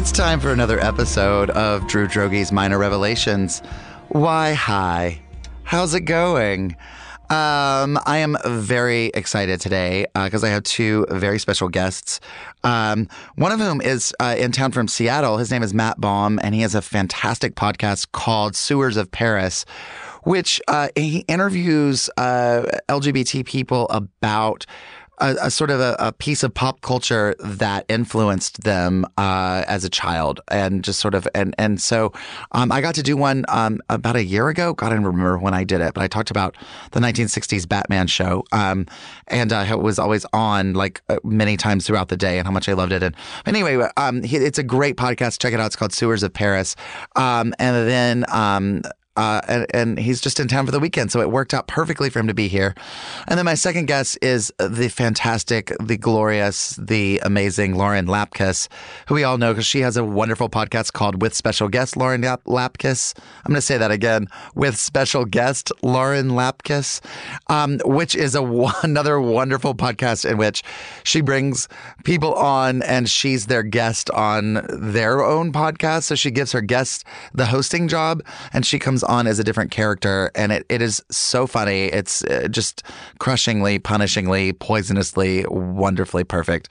It's time for another episode of Drew Droege's Minor Revelations. Why, hi. How's it going? Um, I am very excited today because uh, I have two very special guests. Um, one of whom is uh, in town from Seattle. His name is Matt Baum, and he has a fantastic podcast called Sewers of Paris, which uh, he interviews uh, LGBT people about a, a sort of a, a, piece of pop culture that influenced them uh, as a child, and just sort of and and so um, I got to do one um, about a year ago. God, I don't remember when I did it, but I talked about the 1960s Batman show, um, and uh, it was always on like uh, many times throughout the day, and how much I loved it. And anyway, um, it's a great podcast. Check it out. It's called Sewers of Paris, um, and then um, uh, and, and, he's just in town for the weekend, so it worked out perfectly for him to be here. And then my second guest is the fantastic, the glorious, the amazing Lauren Lapkus, who we all know because she has a wonderful podcast called With Special Guest Lauren Lap- Lapkus. I'm going to say that again, with special guest Lauren Lapkus, um, which is a another wonderful podcast in which she brings people on and she's their guest on their own podcast. So she gives her guest the hosting job, and she comes on as a different character, and it, it is so funny. It's uh, just crushingly, punishingly, poisonously, wonderfully perfect.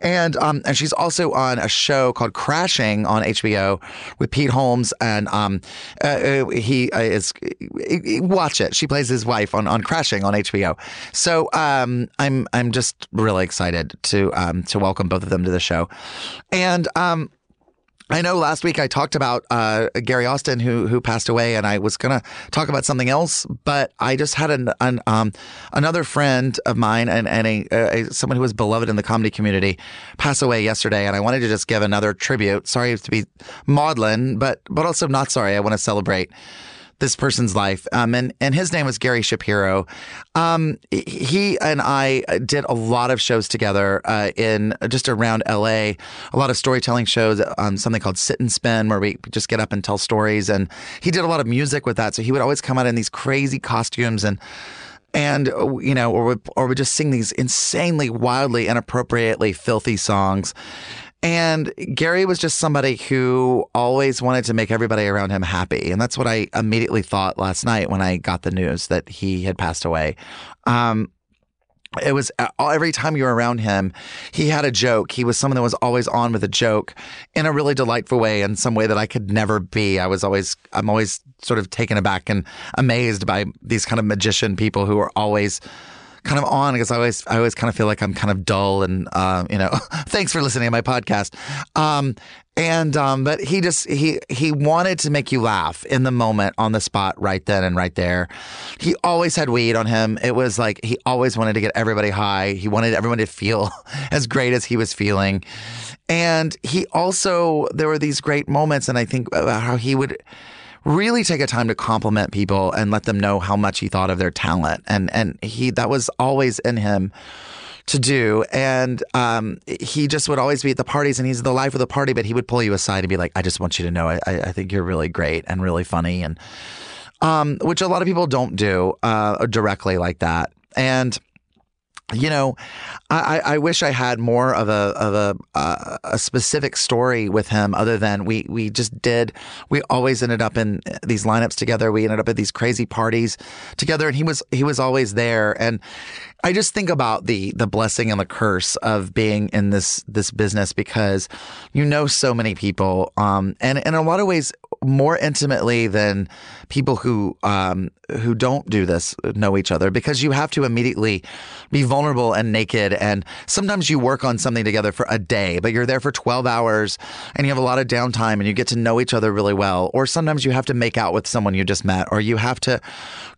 And um, and she's also on a show called Crashing on HBO with Pete Holmes, and um, uh, uh he uh, is watch it. She plays his wife on on Crashing on HBO. So um, I'm I'm just really excited to um, to welcome both of them to the show, and um. I know last week I talked about uh, Gary Austin who who passed away, and I was gonna talk about something else, but I just had an, an um, another friend of mine and and a, a, someone who was beloved in the comedy community pass away yesterday, and I wanted to just give another tribute. Sorry to be maudlin, but but also not sorry. I want to celebrate this person's life. Um, and, and his name was Gary Shapiro. Um, he and I did a lot of shows together uh, in just around LA, a lot of storytelling shows, um, something called Sit and Spin, where we just get up and tell stories. And he did a lot of music with that. So he would always come out in these crazy costumes and and you know, or would, or would just sing these insanely, wildly, inappropriately filthy songs. And Gary was just somebody who always wanted to make everybody around him happy. And that's what I immediately thought last night when I got the news that he had passed away. Um, it was uh, every time you were around him, he had a joke. He was someone that was always on with a joke in a really delightful way, in some way that I could never be. I was always, I'm always sort of taken aback and amazed by these kind of magician people who are always kind of on because I always I always kind of feel like I'm kind of dull and uh, you know thanks for listening to my podcast. Um, and um, but he just he he wanted to make you laugh in the moment on the spot right then and right there. He always had weed on him. It was like he always wanted to get everybody high. He wanted everyone to feel as great as he was feeling. And he also there were these great moments and I think about how he would really take a time to compliment people and let them know how much he thought of their talent. And and he that was always in him to do. And um, he just would always be at the parties and he's the life of the party, but he would pull you aside and be like, I just want you to know I, I think you're really great and really funny and um, which a lot of people don't do uh, directly like that. And you know, I, I wish I had more of a of a uh, a specific story with him, other than we we just did. We always ended up in these lineups together. We ended up at these crazy parties together, and he was he was always there. And I just think about the the blessing and the curse of being in this this business because you know so many people, um, and, and in a lot of ways more intimately than people who um, who don't do this know each other because you have to immediately be vulnerable and naked. And sometimes you work on something together for a day but you're there for 12 hours and you have a lot of downtime and you get to know each other really well. Or sometimes you have to make out with someone you just met or you have to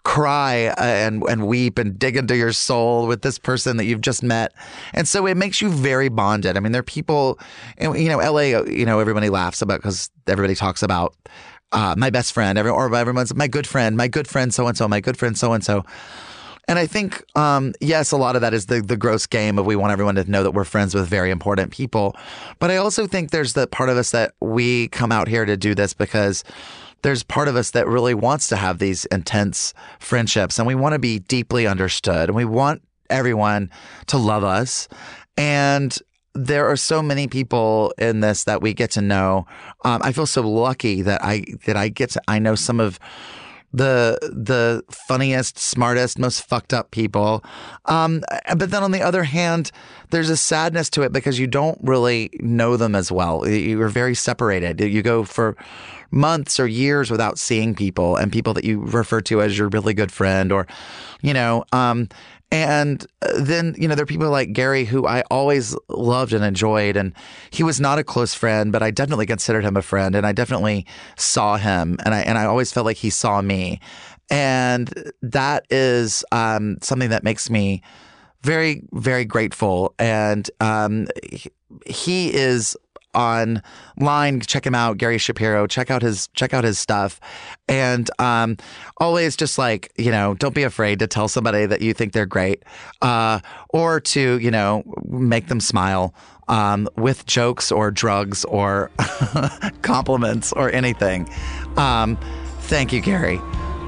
cry uh, and and weep and dig into your soul with this person that you've just met and so it makes you very bonded i mean there are people you know la you know everybody laughs about because everybody talks about uh, my best friend, every, or everyone's my good friend, my good friend, so and so, my good friend, so and so. And I think, um, yes, a lot of that is the the gross game of we want everyone to know that we're friends with very important people. But I also think there's the part of us that we come out here to do this because there's part of us that really wants to have these intense friendships and we want to be deeply understood and we want everyone to love us. And there are so many people in this that we get to know. Um, I feel so lucky that I that I get to I know some of the the funniest, smartest, most fucked up people. Um, but then on the other hand, there's a sadness to it because you don't really know them as well. You're very separated. You go for months or years without seeing people and people that you refer to as your really good friend or, you know, um, and then, you know, there are people like Gary who I always loved and enjoyed. And he was not a close friend, but I definitely considered him a friend. And I definitely saw him. And I, and I always felt like he saw me. And that is um, something that makes me very, very grateful. And um, he is online. Check him out, Gary Shapiro. Check out his check out his stuff, and um, always just like you know, don't be afraid to tell somebody that you think they're great, uh, or to you know make them smile um, with jokes or drugs or compliments or anything. Um, thank you, Gary.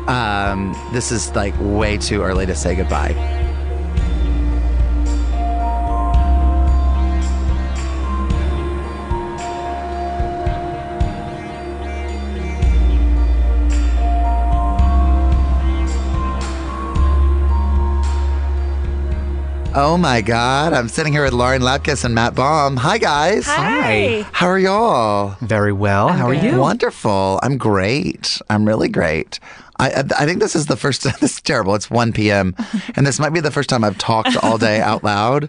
Um, this is like way too early to say goodbye. Oh my God. I'm sitting here with Lauren Lapkus and Matt Baum. Hi, guys. Hi. How are y'all? Very well. How are you? Wonderful. I'm great. I'm really great. I, I I think this is the first. This is terrible. It's 1 p.m. and this might be the first time I've talked all day out loud,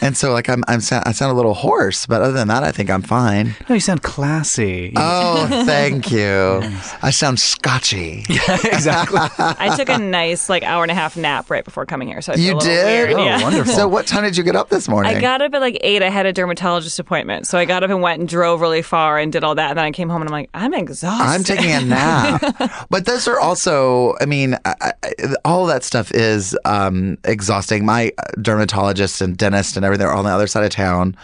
and so like I'm I'm I sound a little hoarse, but other than that, I think I'm fine. No, you sound classy. Oh, thank you. I sound scotchy. exactly. I took a nice like hour and a half nap right before coming here, so I You a did? Weird. Oh, yeah. wonderful. So, what time did you get up this morning? I got up at like eight. I had a dermatologist appointment, so I got up and went and drove really far and did all that. And then I came home and I'm like, I'm exhausted. I'm taking a nap. but those are also, I mean, I, I, all that stuff is um, exhausting. My dermatologist and dentist and everything are on the other side of town.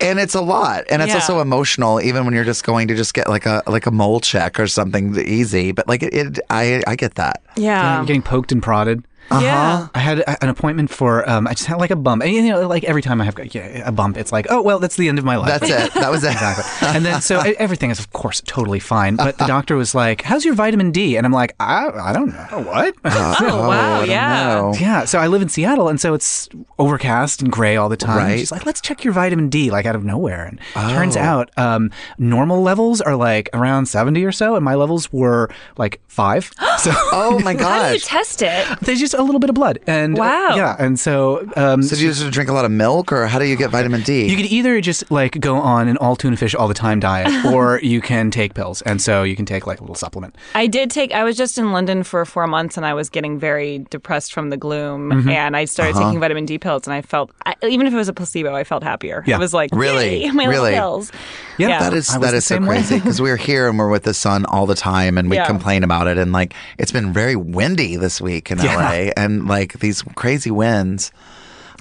And it's a lot, and it's Yeah. also emotional. Even when you're just going to just get like a like a mole check or something easy, but like it, it I I get that. yeah. I'm getting poked and prodded. Yeah. I had a- an appointment for. Um, I just had like a bump, and you know, like every time I have yeah, a bump, it's like, oh well, that's the end of my life. That's it. That was it. exactly. And then so everything is of course totally fine, but the doctor was like, "How's your vitamin D?" And I'm like, "I I don't know what." Oh, wow. Yeah. know. Yeah, so I live in Seattle, and so it's overcast and gray all the time. Right. She's like, "Let's check your vitamin D," like out of nowhere. And turns out, um, normal levels are like around seventy or so, and my levels were like five. so Oh my How do you test it? there's just a little bit of blood, and uh, Wow. yeah, and so um, So do you just drink a lot of milk, or how do you get vitamin D? you could either just like go on an all tuna fish all the time diet, or you can take pills, and so you can take like a little supplement. I did take. I was just in London for four months, and I was getting very depressed from the gloom. And I started Uh-huh. taking vitamin D pills, and I felt, I, even if it was a placebo, I felt happier. Yeah. It was like, Really? my Really? pills. Yeah, Yeah. That is I that the is so same way. crazy because we're here and we're with the sun all the time and we Yeah. complain about it and like it's been very windy this week in Yeah. LA and like these crazy winds.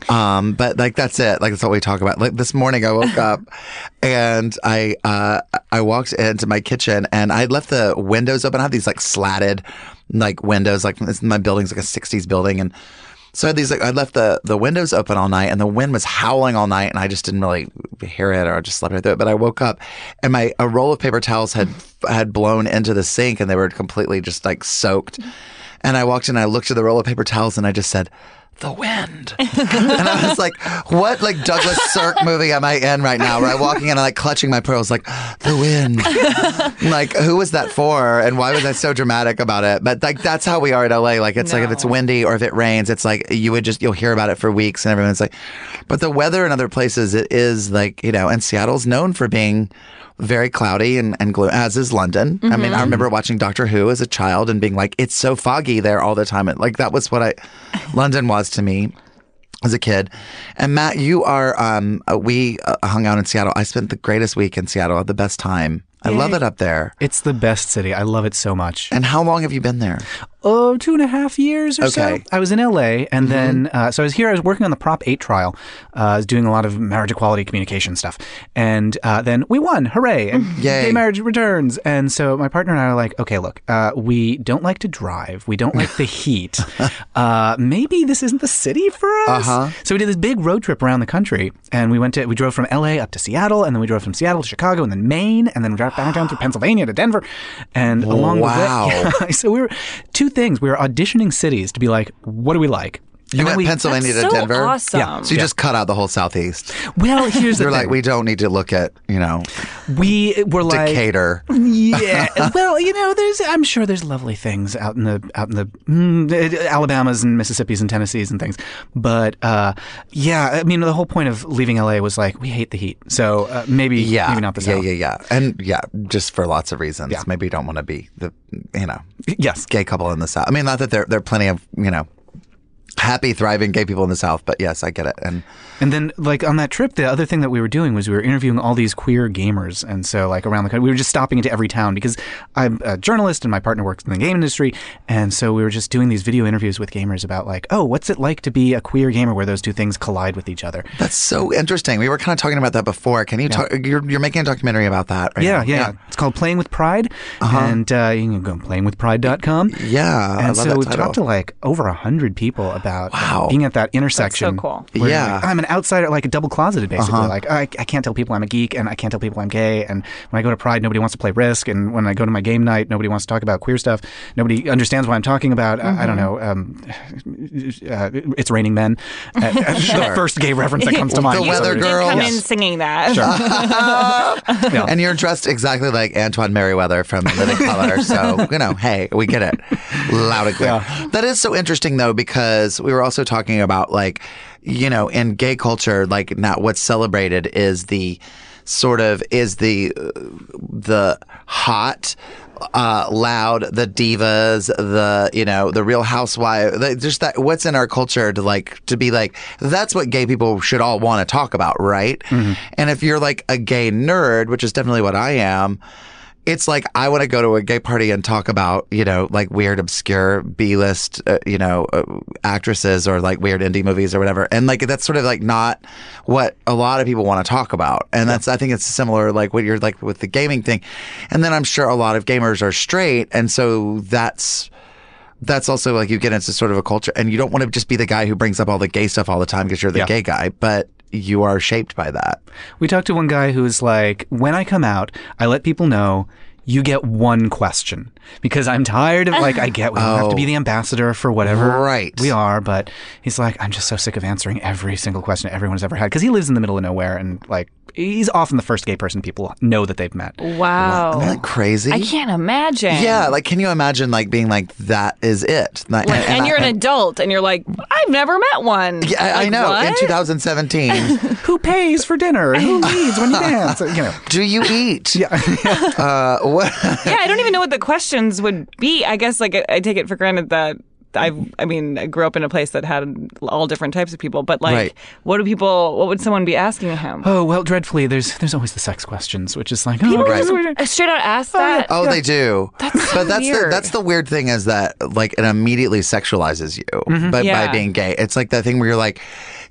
Um, but like that's it. Like that's what we talk about. Like this morning I woke up and I uh I walked into my kitchen and I left the windows open. I have these like slatted like windows, like my building's like a sixties building and so I had these like I left the the windows open all night and the wind was howling all night and I just didn't really hear it or I just slept right through it. But I woke up and my a roll of paper towels had had blown into the sink and they were completely just like soaked. And I walked in and I looked at the roll of paper towels and I just said, the wind. and I was like, what like Douglas Sirk movie am I in right now? Where I'm walking in and like clutching my pearls like, the wind. like, who was that for? And why was I so dramatic about it? But like that's how we are at LA. Like it's like if it's windy or if it rains, it's like you would just you'll hear about it for weeks and everyone's like but the weather in other places it is like, you know, and Seattle's known for being very cloudy and, and gloomy, as is London. I mean, I remember watching Doctor Who as a child and being like, it's so foggy there all the time. And like that was what I London was to me as a kid. And Matt, you are um uh, we uh, hung out in Seattle. I spent the greatest week in Seattle, had the best time. I love it up there. It's the best city. I love it so much. And how long have you been there? Oh, two and a half years or so. Okay. Mm-hmm. I was in LA, and then uh, so I was here. I was working on the Prop Eight trial. Uh, I was doing a lot of marriage equality communication stuff, and uh, then we won! Hooray! And Yay. gay marriage returns. And so my partner and I are like, okay, look, uh, we don't like to drive. We don't like the heat. uh, maybe this isn't the city for us. Uh-huh. So we did this big road trip around the country, and we went to we drove from LA up to Seattle, and then we drove from Seattle to Chicago, and then Maine, and then we drove back down through Pennsylvania to Denver, and along Wow. the way, so we were two things. We were auditioning cities to be like, what do we like? You went we- Pennsylvania to so Denver. awesome. Yeah. So you just cut out the whole southeast. Well, here's the thing: You're thing. like, we don't need to look at, you know, we were like Decatur. Yeah. well, you know, there's I'm sure there's lovely things out in the out in the mm, Alabamas and Mississippis and Tennessees and things. But uh, yeah, I mean, the whole point of leaving LA was like we hate the heat, so uh, maybe Yeah. maybe not the south. yeah, yeah, yeah. And yeah, just for lots of reasons. Yeah. Maybe you don't want to be the, you know, Yes. gay couple in the South. I mean, not that there, there are plenty of, you know, happy, thriving gay people in the South, but yes, I get it. And And then, like on that trip, the other thing that we were doing was we were interviewing all these queer gamers, and so like around the country, we were just stopping into every town because I'm a journalist and my partner works in the game industry, and so we were just doing these video interviews with gamers about like, oh, what's it like to be a queer gamer where those two things collide with each other? that's so interesting. We were kind of talking about that before. Can you talk? You're, you're making a documentary about that, right? Yeah, now. yeah, yeah. It's called Playing with Pride, and uh, you can go to playingwithpride.com. Yeah, I and so we've talked to like over a hundred people about uh, Wow. being at that intersection. cool. where you're Yeah. like, I'm an outsider, like a double closeted, basically. Uh-huh. Like I, I can't tell people I'm a geek, and I can't tell people I'm gay. And when I go to Pride, nobody wants to play Risk, and when I go to my game night, nobody wants to talk about queer stuff. Nobody understands what I'm talking about. I, I don't know. Um, uh, it's Raining Men. Uh, the first gay reference that comes to mind. The Weather Girl. did Girls. come Yes. in singing that. Yeah. And you're dressed exactly like Antoine Merriweather from Living Color. So, you know, hey, we get it. Loud and clear. That is so interesting, though, because we were also talking about, like, you know, in gay culture, like, not what's celebrated is the sort of, is the, the hot, uh, loud, the divas, the you know, the Real Housewife, the, just that. What's in our culture to like to be like that's what gay people should all want to talk about, right? And if you're like a gay nerd, which is definitely what I am. It's like I want to go to a gay party and talk about, you know, like weird, obscure B-list, uh, you know, uh, actresses or like weird indie movies or whatever. And like that's sort of like not what a lot of people want to talk about. And that's I think it's similar like what you're like with the gaming thing. And then I'm sure a lot of gamers are straight, and so that's that's also like you get into sort of a culture, and you don't want to just be the guy who brings up all the gay stuff all the time because you're the Yeah. gay guy, but you are shaped by that. We talked to one guy who's like, when I come out, I let people know you get one question because I'm tired of like I get we don't have to be the ambassador for whatever Oh. Right. we are, but he's like I'm just so sick of answering every single question everyone's ever had because he lives in the middle of nowhere and like he's often the first gay person people know that they've met. Wow. Isn't that crazy? I can't imagine. Yeah, like can you imagine like being like that is it? Like, Like, and, you're I, an adult, and you're like, I've never met one. Yeah, I, I Like, know. In what? 2017, Who pays for dinner? Who leads when you dance? You know. do you eat? Yeah. Uh, what? yeah, I don't even know what the questions would be. I guess like I, I take it for granted that I I mean I grew up in a place that had all different types of people, but like Right. what do people what would someone be asking him? Oh well, dreadfully, there's there's always the sex questions, which is like oh, People just so we're- uh, straight out ask that. Oh, they do. That's but that's the weird. that's the weird thing is that like it immediately sexualizes you, Mm-hmm. but by Yeah. being gay, it's like that thing where you're like,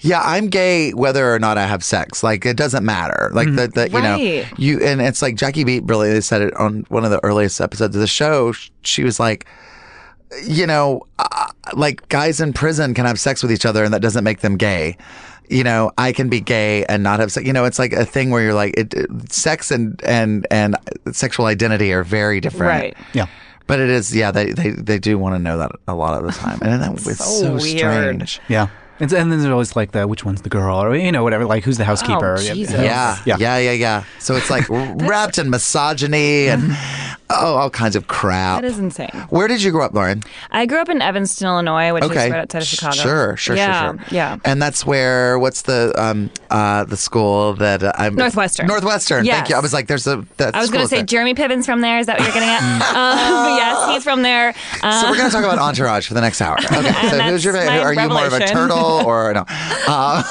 yeah, I'm gay whether or not I have sex. Like it doesn't matter. Like Mm-hmm. that, that you know you and it's like Jackie Beat really said it on one of the earliest episodes of the show. She was like. You know, uh, like guys in prison can have sex with each other, and that doesn't make them gay. You know, I can be gay and not have sex. You know, it's like a thing where you're like, it, it- sex and and and sexual identity are very different. Right. yeah. But it is, yeah, they they, they do want to know that a lot of the time, and that, it's so, So weird. strange. Yeah. And, and then there's always like the which one's the girl or you know whatever like who's the housekeeper. Oh, Jesus. Yeah, Yeah. yeah, yeah, yeah, So it's like wrapped in misogyny and oh, all kinds of crap. That is insane. Where did you grow up, Lauren? I grew up in Evanston, Illinois, which Okay, is right outside of Chicago. Sure, sure, yeah, sure, sure. Yeah. And that's where what's the um uh the school that uh, I'm Northwestern. Northwestern. Thank you. I was like, there's a. That I was going to say there. Jeremy Piven's from there. Is that what you're getting at? um, yes, he's from there. Uh, So we're going to talk about Entourage for the next hour. Okay. So who's your favorite? Are you more of a turtle or no? Uh,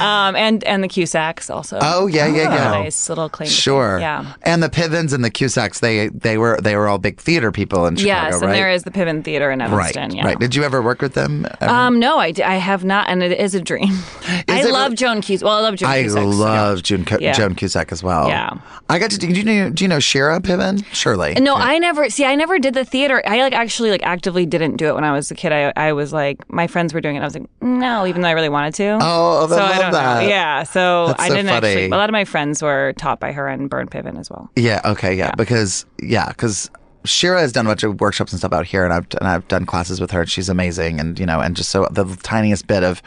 um, and and the Cusacks also. Oh, yeah, yeah, yeah. Nice little claim. Sure. Yeah. And the Pivens and the Cusacks, they they were they were all big theater people in Chicago, Yes, right? and there is the Piven Theater in right. Evanston. Yeah. Right. Did you ever work with them? ever? Um, no, I, I have not, and it is a dream. I love Joan Cusack. Well, I love Joan I Cusack. so- love June Cu- Yeah. Joan Cusack as well. Yeah. I got to. Do you know? Do you know Shira Piven? Surely. No, I never see. I never did the theater. I like actually like actively didn't do it when I was a kid. I I was like my friends were doing it. I was like no, even though I really wanted to. Oh, I so love I don't that. know. Yeah, so That's I so didn't funny. actually. A lot of my friends were taught by her and Byrne Piven as well. Yeah. Okay. Yeah. Because yeah. Because Shira has done a bunch of workshops and stuff out here, and I've and I've done classes with her. and She's amazing, and you know, and just so the tiniest bit of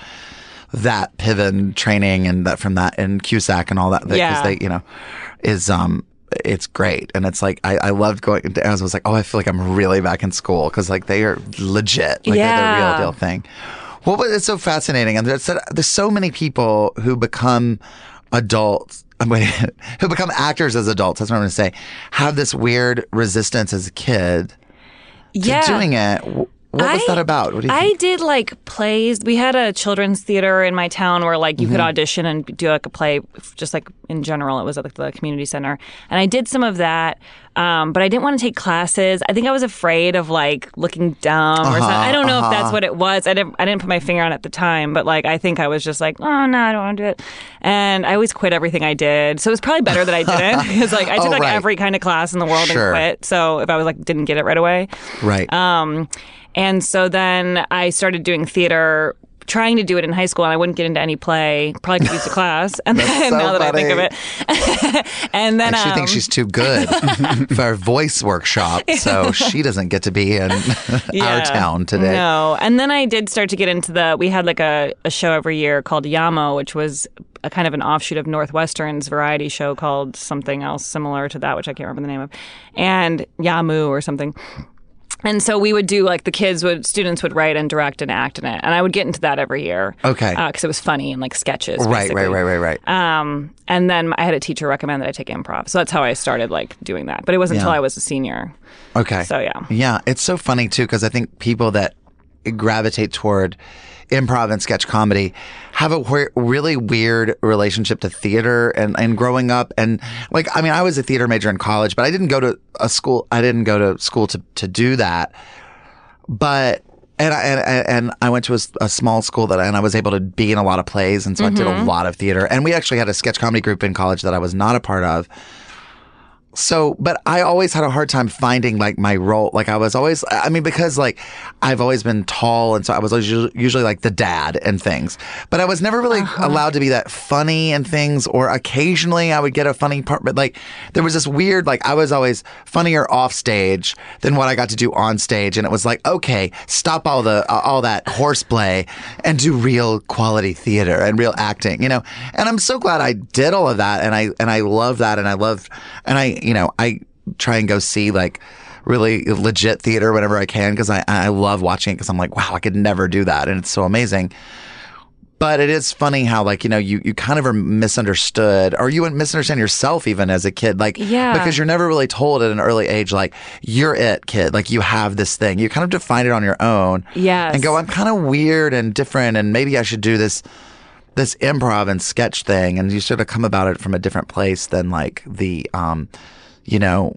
that Piven training and that from that and Cusack and all that. Because Yeah. they, you know, is um. It's great, and it's like I, I loved going. I was, was like, oh, I feel like I'm really back in school because like they are legit, like they're the real deal thing. What was it's so fascinating, and there's there's so many people who become adults. I mean, who become actors as adults? That's what I'm going to say. Have this weird resistance as a kid to Yeah, doing it. Wh- What was that about? What do you I think? did like plays. We had a children's theater in my town where like you Mm-hmm. could audition and do like a play, just like in general. It was at like, the community center, and I did some of that. Um, but I didn't want to take classes. I think I was afraid of like looking dumb or something. I don't know if Uh-huh. that's what it was. I didn't. I didn't put my finger on it at the time, but like I think I was just like, oh no, I don't want to do it. And I always quit everything I did. So it was probably better that I didn't because like I took Oh, like right. every kind of class in the world Sure. and quit. So if I was like didn't get it right away. right. Um, and so then I started doing theater, trying to do it in high school, and I wouldn't get into any play, probably confused the class. And then so now that I think of it, and then she um, thinks she's too good for voice workshop, so she doesn't get to be in our town today. No, and then I did start to get into the. We had like a, a show every year called Yamo, which was a kind of an offshoot of Northwestern's variety show called something else similar to that, which I can't remember the name of, and Yamu or something. And so we would do like the kids would students would write and direct and act in it, and I would get into that every year. Okay. because it was funny and like sketches. Right, basically. right, right, right, right. Um, and then I had a teacher recommend that I take improv, so that's how I started like doing that. But it wasn't until I was a senior. Okay. So, yeah. Yeah, it's so funny too because I think people that gravitate toward improv and sketch comedy have a we- really weird relationship to theater and, and growing up. And like I mean I was a theater major in college but I didn't go to a school I didn't go to school to to do that. But and I, and, and I went to a small school that and I was able to be in a lot of plays and so I did a mm-hmm. lot of theater. And we actually had a sketch comedy group in college that I was not a part of so, but I always had a hard time finding like my role. Like I was always, I mean, because like I've always been tall, and so I was always usually, usually like the dad and things. But I was never really uh-huh. allowed to be that funny and things. Or occasionally I would get a funny part, but like there was this weird, like I was always funnier off stage than what I got to do on stage, and it was like, okay, stop all the all that horseplay and do real quality theater and real acting, you know. And I'm so glad I did all of that, and I and I love that, and I love, and I you know I try and go see like really legit theater whenever I can because I I love watching it because I'm like wow I could never do that and it's so amazing. But it is funny how like you know you you kind of are misunderstood or you misunderstand yourself even as a kid like Yeah. because you're never really told at an early age like you're it kid like you have this thing you kind of define it on your own Yes. and go I'm kind of weird and different and maybe I should do this this improv and sketch thing and you sort of come about it from a different place than like the um you know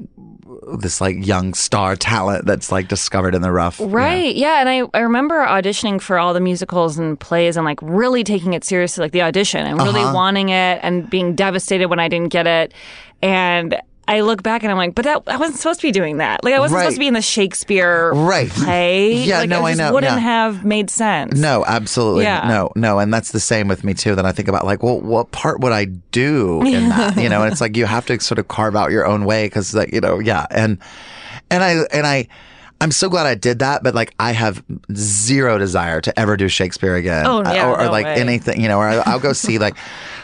this like young star talent that's like discovered in the rough you know. Right. Yeah. And I, I remember auditioning for all the musicals and plays and like really taking it seriously, like the audition and really Uh-huh. wanting it and being devastated when I didn't get it. And I look back and I'm like, but that I wasn't supposed to be doing that. Like I wasn't Right. supposed to be in the Shakespeare Right. play. Yeah, like, no, it I know, Wouldn't yeah. have made sense. No, absolutely. Yeah. No, no. And that's the same with me too. That I think about like, well, what part would I do in that? You know, and it's like you have to sort of carve out your own way because like, you know, yeah. And, and I, and I, I'm so glad I did that, but like I have zero desire to ever do Shakespeare again. Oh, yeah, or, or no like way. anything, you know, or I- I'll go see like,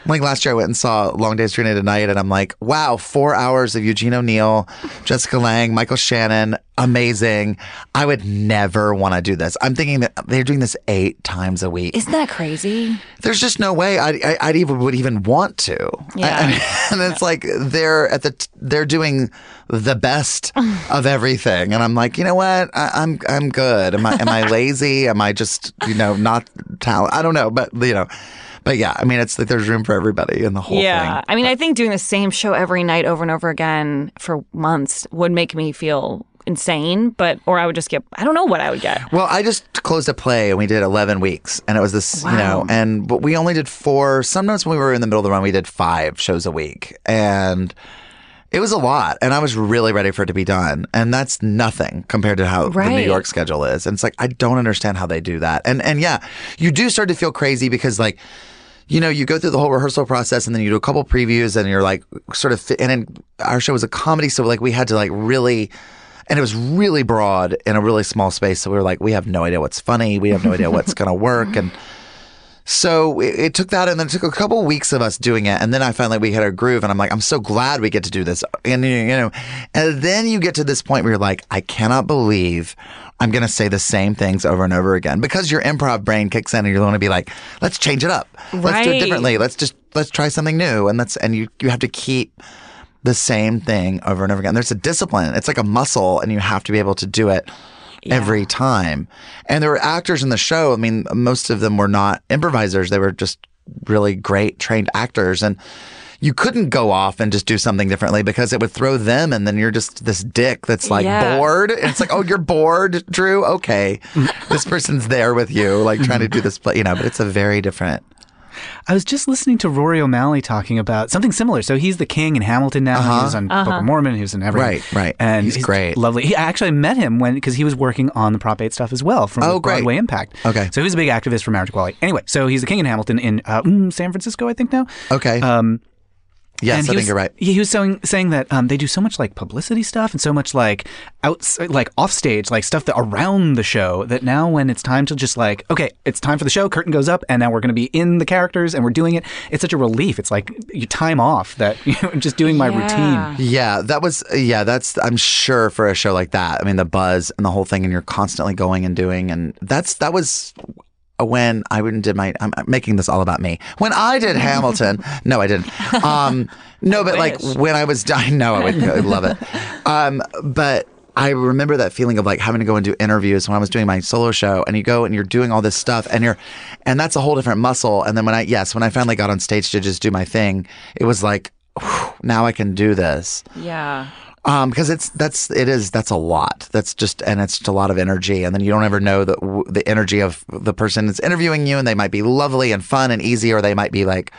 like last year I went and saw Long Day's Journey to Night and I'm like, wow, four hours of Eugene O'Neill, Jessica Lange, Michael Shannon, amazing. I would never want to do this. I'm thinking that they're doing this eight times a week. Isn't that crazy? There's just no way I'd, I- I'd even would even want to. Yeah. I- and it's like they're at the t- they're doing the best of everything, and I'm like, you know what? I, I'm I'm good. Am I am I lazy? Am I just you know not talent? I don't know, but you know. But yeah, I mean, it's like there's room for everybody in the whole yeah. thing. I mean, I think doing the same show every night over and over again for months would make me feel insane, but, or I would just get, I don't know what I would get. Well, I just closed a play and we did 11 weeks and it was this, you know, and but we only did four. Sometimes when we were in the middle of the run, we did five shows a week and it was a lot and I was really ready for it to be done. And that's nothing compared to how the New York schedule is. And it's like, I don't understand how they do that. And, and yeah, you do start to feel crazy because like, you know, you go through the whole rehearsal process and then you do a couple previews and you're like sort of, fit, and then our show was a comedy. So like we had to like really, and it was really broad in a really small space. So we were like, we have no idea what's funny. We have no idea what's going to work. And so it, it took that and then it took a couple weeks of us doing it. And then I finally, we hit our groove and I'm like, I'm so glad we get to do this. And you know, and then you get to this point where you're like, I cannot believe I'm going to say the same things over and over again because your improv brain kicks in and you're going to be like, let's change it up. right. Let's do it differently. Let's just, let's try something new. And that's, and you, you have to keep the same thing over and over again. There's a discipline. It's like a muscle and you have to be able to do it every time. And there were actors in the show. I mean, most of them were not improvisers. They were just really great trained actors and you couldn't go off and just do something differently because it would throw them and then you're just this dick that's like Yeah. bored. And it's like, oh, you're bored, Drew? Okay. this person's there with you, like trying to do this play, you know, but it's a very different. I was just listening to Rory O'Malley talking about something similar. So he's the king in Hamilton now. He was on Book of Mormon. He was in everything. Uh-huh. Right, right. And He's great. Lovely. He, I actually met him when because he was working on the Prop 8 stuff as well from Oh, great. Broadway Impact. Okay. So he was a big activist for marriage equality. Anyway, so he's the king in Hamilton in uh, mm, San Francisco, I think now. Okay. Um, yes, and I he think was, you're right. He was saying saying that um, they do so much like publicity stuff and so much like outs like offstage like stuff that around the show that now when it's time to just like okay it's time for the show curtain goes up and now we're going to be in the characters and we're doing it it's such a relief it's like you time off that you know just doing my Yeah. routine Yeah, that was yeah. That's I'm sure for a show like that. I mean, the buzz and the whole thing, and you're constantly going and doing, and that's that was when I did my. I'm making this all about me. When I did Hamilton, no, I didn't. Um, no, but like when I was done, no, I would, I would love it. Um, but. I remember that feeling of like having to go and do interviews when I was doing my solo show and you go and you're doing all this stuff and you're and that's a whole different muscle and then when I yes when I finally got on stage to just do my thing it was like whew, now I can do this Yeah. Um, because it's that's it is that's a lot. That's just and it's just a lot of energy, and then you don't ever know the w- the energy of the person that's interviewing you, and they might be lovely and fun and easy, or they might be like.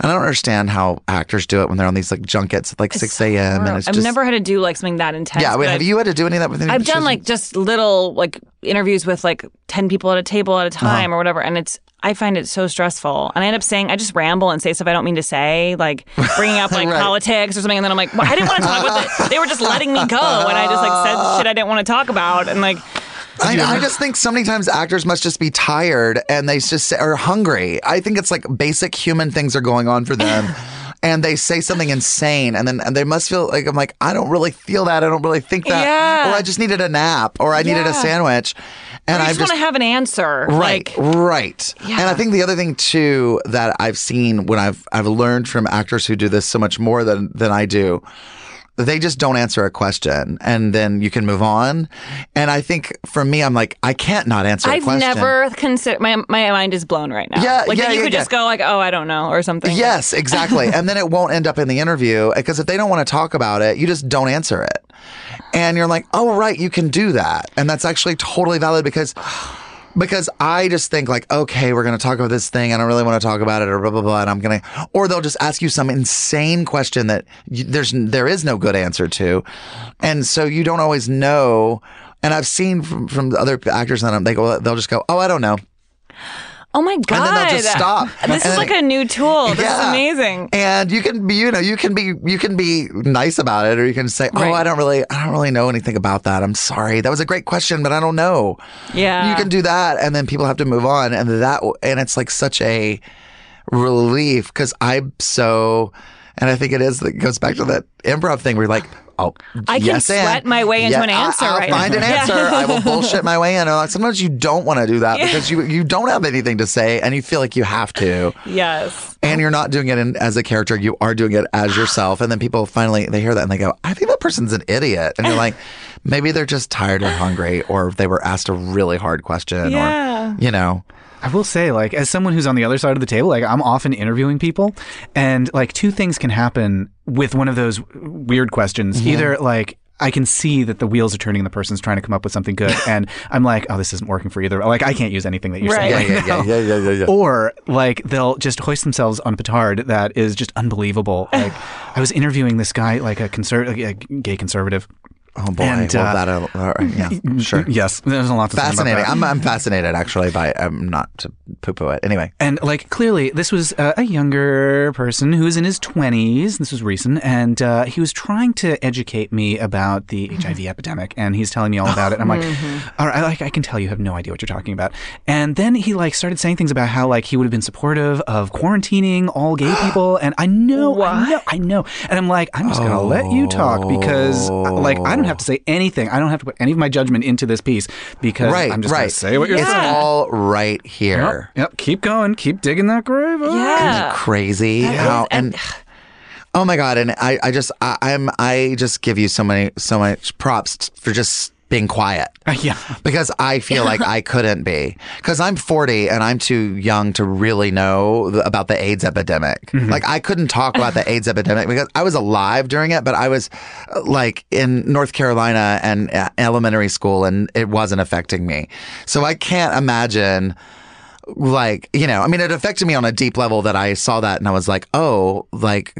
I don't understand how actors do it when they're on these like junkets at like six a.m. and it's I've just never had to do like something that intense. yeah. Wait, have I've- you had to do any of that with? any I've shows? done like just little like interviews with like 10 people at a table at a Uh-huh. time or whatever. And it's, I find it so stressful. And I end up saying, I just ramble and say stuff I don't mean to say, like bringing up like Right. politics or something. And then I'm like, well, I didn't want to talk about that. They were just letting me go. And I just like said shit I didn't want to talk about. And like, I, I just think so many times actors must just be tired and they just are hungry. I think it's like basic human things are going on for them. And they say something insane, and then and they must feel like I'm like I don't really feel that. I don't really think that, Yeah. or I just needed a nap, or I needed a sandwich, and I I'm just, want to have an answer. Right, Like, right. Yeah. And I think the other thing too that I've seen when I've I've learned from actors who do this so much more than than I do, they just don't answer a question and then you can move on. And I think for me, I'm like, I can't not answer I've question. never considered, my, my mind is blown right now. Yeah, Like, yeah, you yeah, could yeah. just go like, oh, I don't know, or something. Yes, exactly. and then it won't end up in the interview because if they don't want to talk about it, you just don't answer it. And you're like, oh, right, you can do that. And that's actually totally valid because. Because I just think like, okay, we're going to talk about this thing. I don't really want to talk about it or blah, blah, blah. And I'm going to, or they'll just ask you some insane question that you, there's, there is no good answer to. And so you don't always know. And I've seen from, from other actors that they go, they'll just go, oh, I don't know. Oh my God. And then they'll just stop. This And is like a new tool. This is amazing. And you can be, you know, you can be, you can be nice about it, or you can say, "Oh, Right. I don't really, I don't really know anything about that. I'm sorry. That was a great question, but I don't know." Yeah. You can do that, and then people have to move on, and that, and it's like such a relief because I'm so, and I think it is. that goes back to that improv thing where you're like. Oh, I can yes, and- sweat my way into an answer I'll right find now. an Yeah. answer. I will bullshit my way in. Sometimes you don't want to do that Yeah. because you you don't have anything to say and you feel like you have to Yes. and you're not doing it in, as a character you are doing it as yourself and then people finally they hear that and they go i think that person's an idiot and you're like maybe they're just tired or hungry or they were asked a really hard question Yeah. or you know I will say, like, as someone who's on the other side of the table, like, I'm often interviewing people, and like, two things can happen with one of those weird questions. Mm-hmm. Either like. I can see that the wheels are turning and the person's trying to come up with something good. And I'm like, oh, this isn't working for either. Like, I can't use anything that you're Right. saying. Yeah, right yeah, yeah, yeah, yeah, yeah, yeah. Or like they'll just hoist themselves on a petard that is just unbelievable. Like I was interviewing this guy, like a conser- a gay conservative. Oh boy, And, well, uh, that, uh, yeah, sure. Yes, there's a lot to say about Fascinating. that. I'm, I'm fascinated actually by, I'm not to poo poo it. Anyway. And like clearly, this was uh, a younger person who was in his twenties. This was recent, and uh, he was trying to educate me about the HIV epidemic. And he's telling me all about it. I'm like, all right, like I can tell you have no idea what you're talking about. And then he like started saying things about how like he would have been supportive of quarantining all gay people. And I know, I know, I know. And I'm like, I'm just gonna let you talk because uh, like I don't have to say anything. I don't have to put any of my judgment into this piece because Right, I'm just gonna say what you're it's saying. all right here. Yep, yep, keep going, keep digging that grave. up. Yeah. crazy how and oh my god and i i just I, i'm i just give you so many so much props t- for just being quiet. Yeah. because i feel like i couldn't be. Because i'm 40 and i'm too young to really know th- about the aids epidemic. Like i couldn't talk about the aids epidemic because i was alive during it but i was uh, like in north carolina and uh, elementary school and it wasn't affecting me. So i can't imagine like you know i mean it affected me on a deep level that i saw that and i was like oh like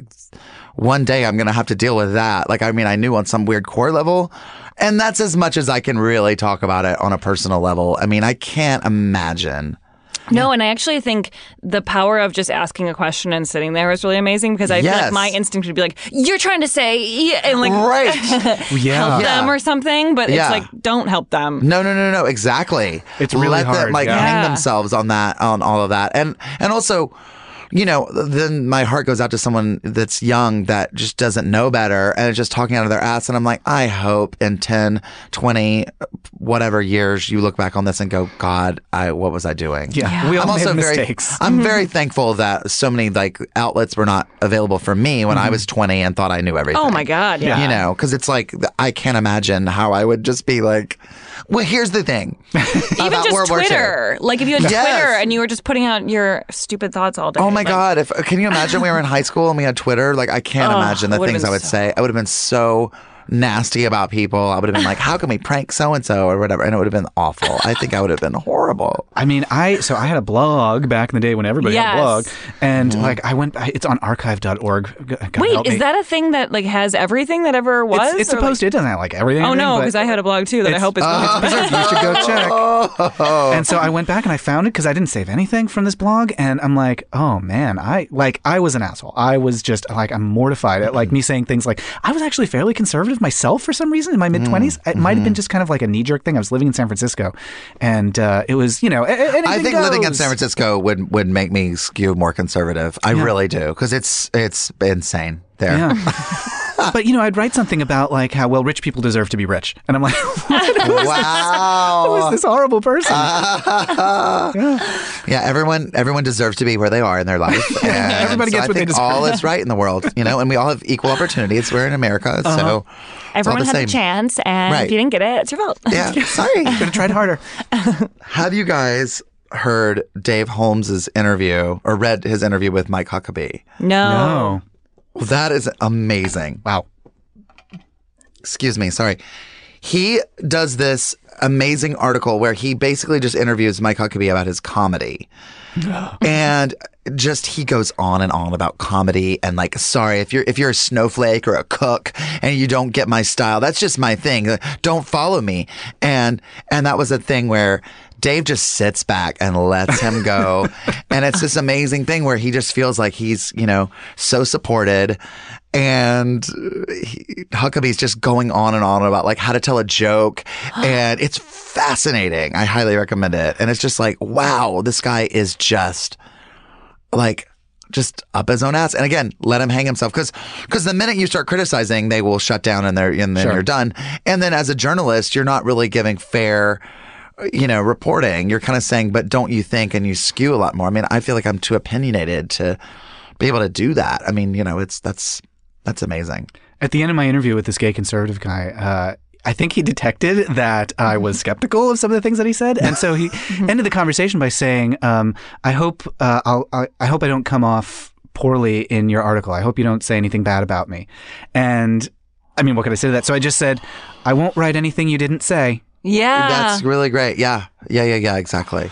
one day i'm gonna have to deal with that. Like i mean i knew on some weird core level and that's as much as i can really talk about it on a personal level i mean i can't imagine No, and I actually think the power of just asking a question and sitting there is really amazing because I feel like my instinct would be like, "You're trying to say," yeah," and like right Yeah. help Yeah. them or something, but Yeah. it's like don't help them. no no no no exactly It's really let them hard, like yeah. hang themselves on that on all of that and and also you know, then my heart goes out to someone that's young that just doesn't know better and is just talking out of their ass. And I'm like, I hope in 10, 20, whatever years you look back on this and go, God, I, what was I doing? Yeah. We all I'm also made very, mistakes. I'm mm-hmm. very thankful that so many like outlets were not available for me when I mm-hmm. was 20 and thought I knew everything. Oh my god, yeah. You know, because it's like I can't imagine how I would just be like. Well, here's the thing. Even just World. Twitter. Like if you had Yes. Twitter and you were just putting out your stupid thoughts all day. Oh my like, god! If can you imagine we were in high school and we had Twitter? Like I can't Oh, imagine the things I would so- say. I would have been so nasty about people. I would have been like, "How can we prank so and so or whatever?" And it would have been awful. I think I would have been horrible. I mean, I so I had a blog back in the day when everybody had a blog, and Mm-hmm. like I went, I- it's on archive.org. God Wait, is me. that a thing that like has everything that ever was? It's, it's Or, like- supposed to. It doesn't have like everything. Oh no, because I had a blog too that I it's- hope is uh, preserved. You should go check. And so I went back and I found it because I didn't save anything from this blog, and I'm like, oh man, I like I was an asshole. I was just like I'm mortified at like me saying things like I was actually fairly conservative myself for some reason in my mid 20s. It might have been just kind of like a knee jerk thing. I was living in San Francisco, and uh, it was you know. I think living in. San Francisco would would make me skew more conservative. I really do because it's it's insane there. Yeah. but you know, I'd write something about like how well rich people deserve to be rich, and I'm like, what is Wow. this horrible person? Yeah, everyone everyone deserves to be where they are in their life. And Everybody so gets I what they think deserve. All is right in the world, you know, and we all have equal opportunities. We're in America, so uh-huh. it's all Everyone the had same. the chance, and Right. if you didn't get it, it's your fault. Yeah, sorry. Could have tried harder. Have you guys heard Dave Holmes's interview or read his interview with Mike Huckabee? No. No. Well, that is amazing. Wow. Excuse me, sorry. He does this amazing article where he basically just interviews Mike Huckabee about his comedy. and just he goes on and on about comedy and like sorry if you're if you're a snowflake or a cook and you don't get my style that's just my thing don't follow me and and that was a thing where Dave just sits back and lets him go and it's this amazing thing where he just feels like he's you know so supported and he, Huckabee's just going on and on about like how to tell a joke and it's fascinating I highly recommend it and it's just like wow this guy is just like just up his own ass. And again, let him hang himself because because the minute you start criticizing, they will shut down and they're and then Sure. you're done. And then as a journalist, you're not really giving fair. You know, reporting, you're kind of saying, but don't you think? And you skew a lot more. I mean, I feel like I'm too opinionated to be able to do that. I mean, you know, it's that's that's amazing. At the end of my interview with this gay conservative guy, uh, I think he detected that I was skeptical of some of the things that he said, and so he ended the conversation by saying, um, "I hope uh, I'll, I, I hope I don't come off poorly in your article. I hope you don't say anything bad about me." And I mean, what could I say to that? So I just said, "I won't write anything you didn't say." Yeah. That's really great. Yeah. Yeah, yeah, yeah, exactly.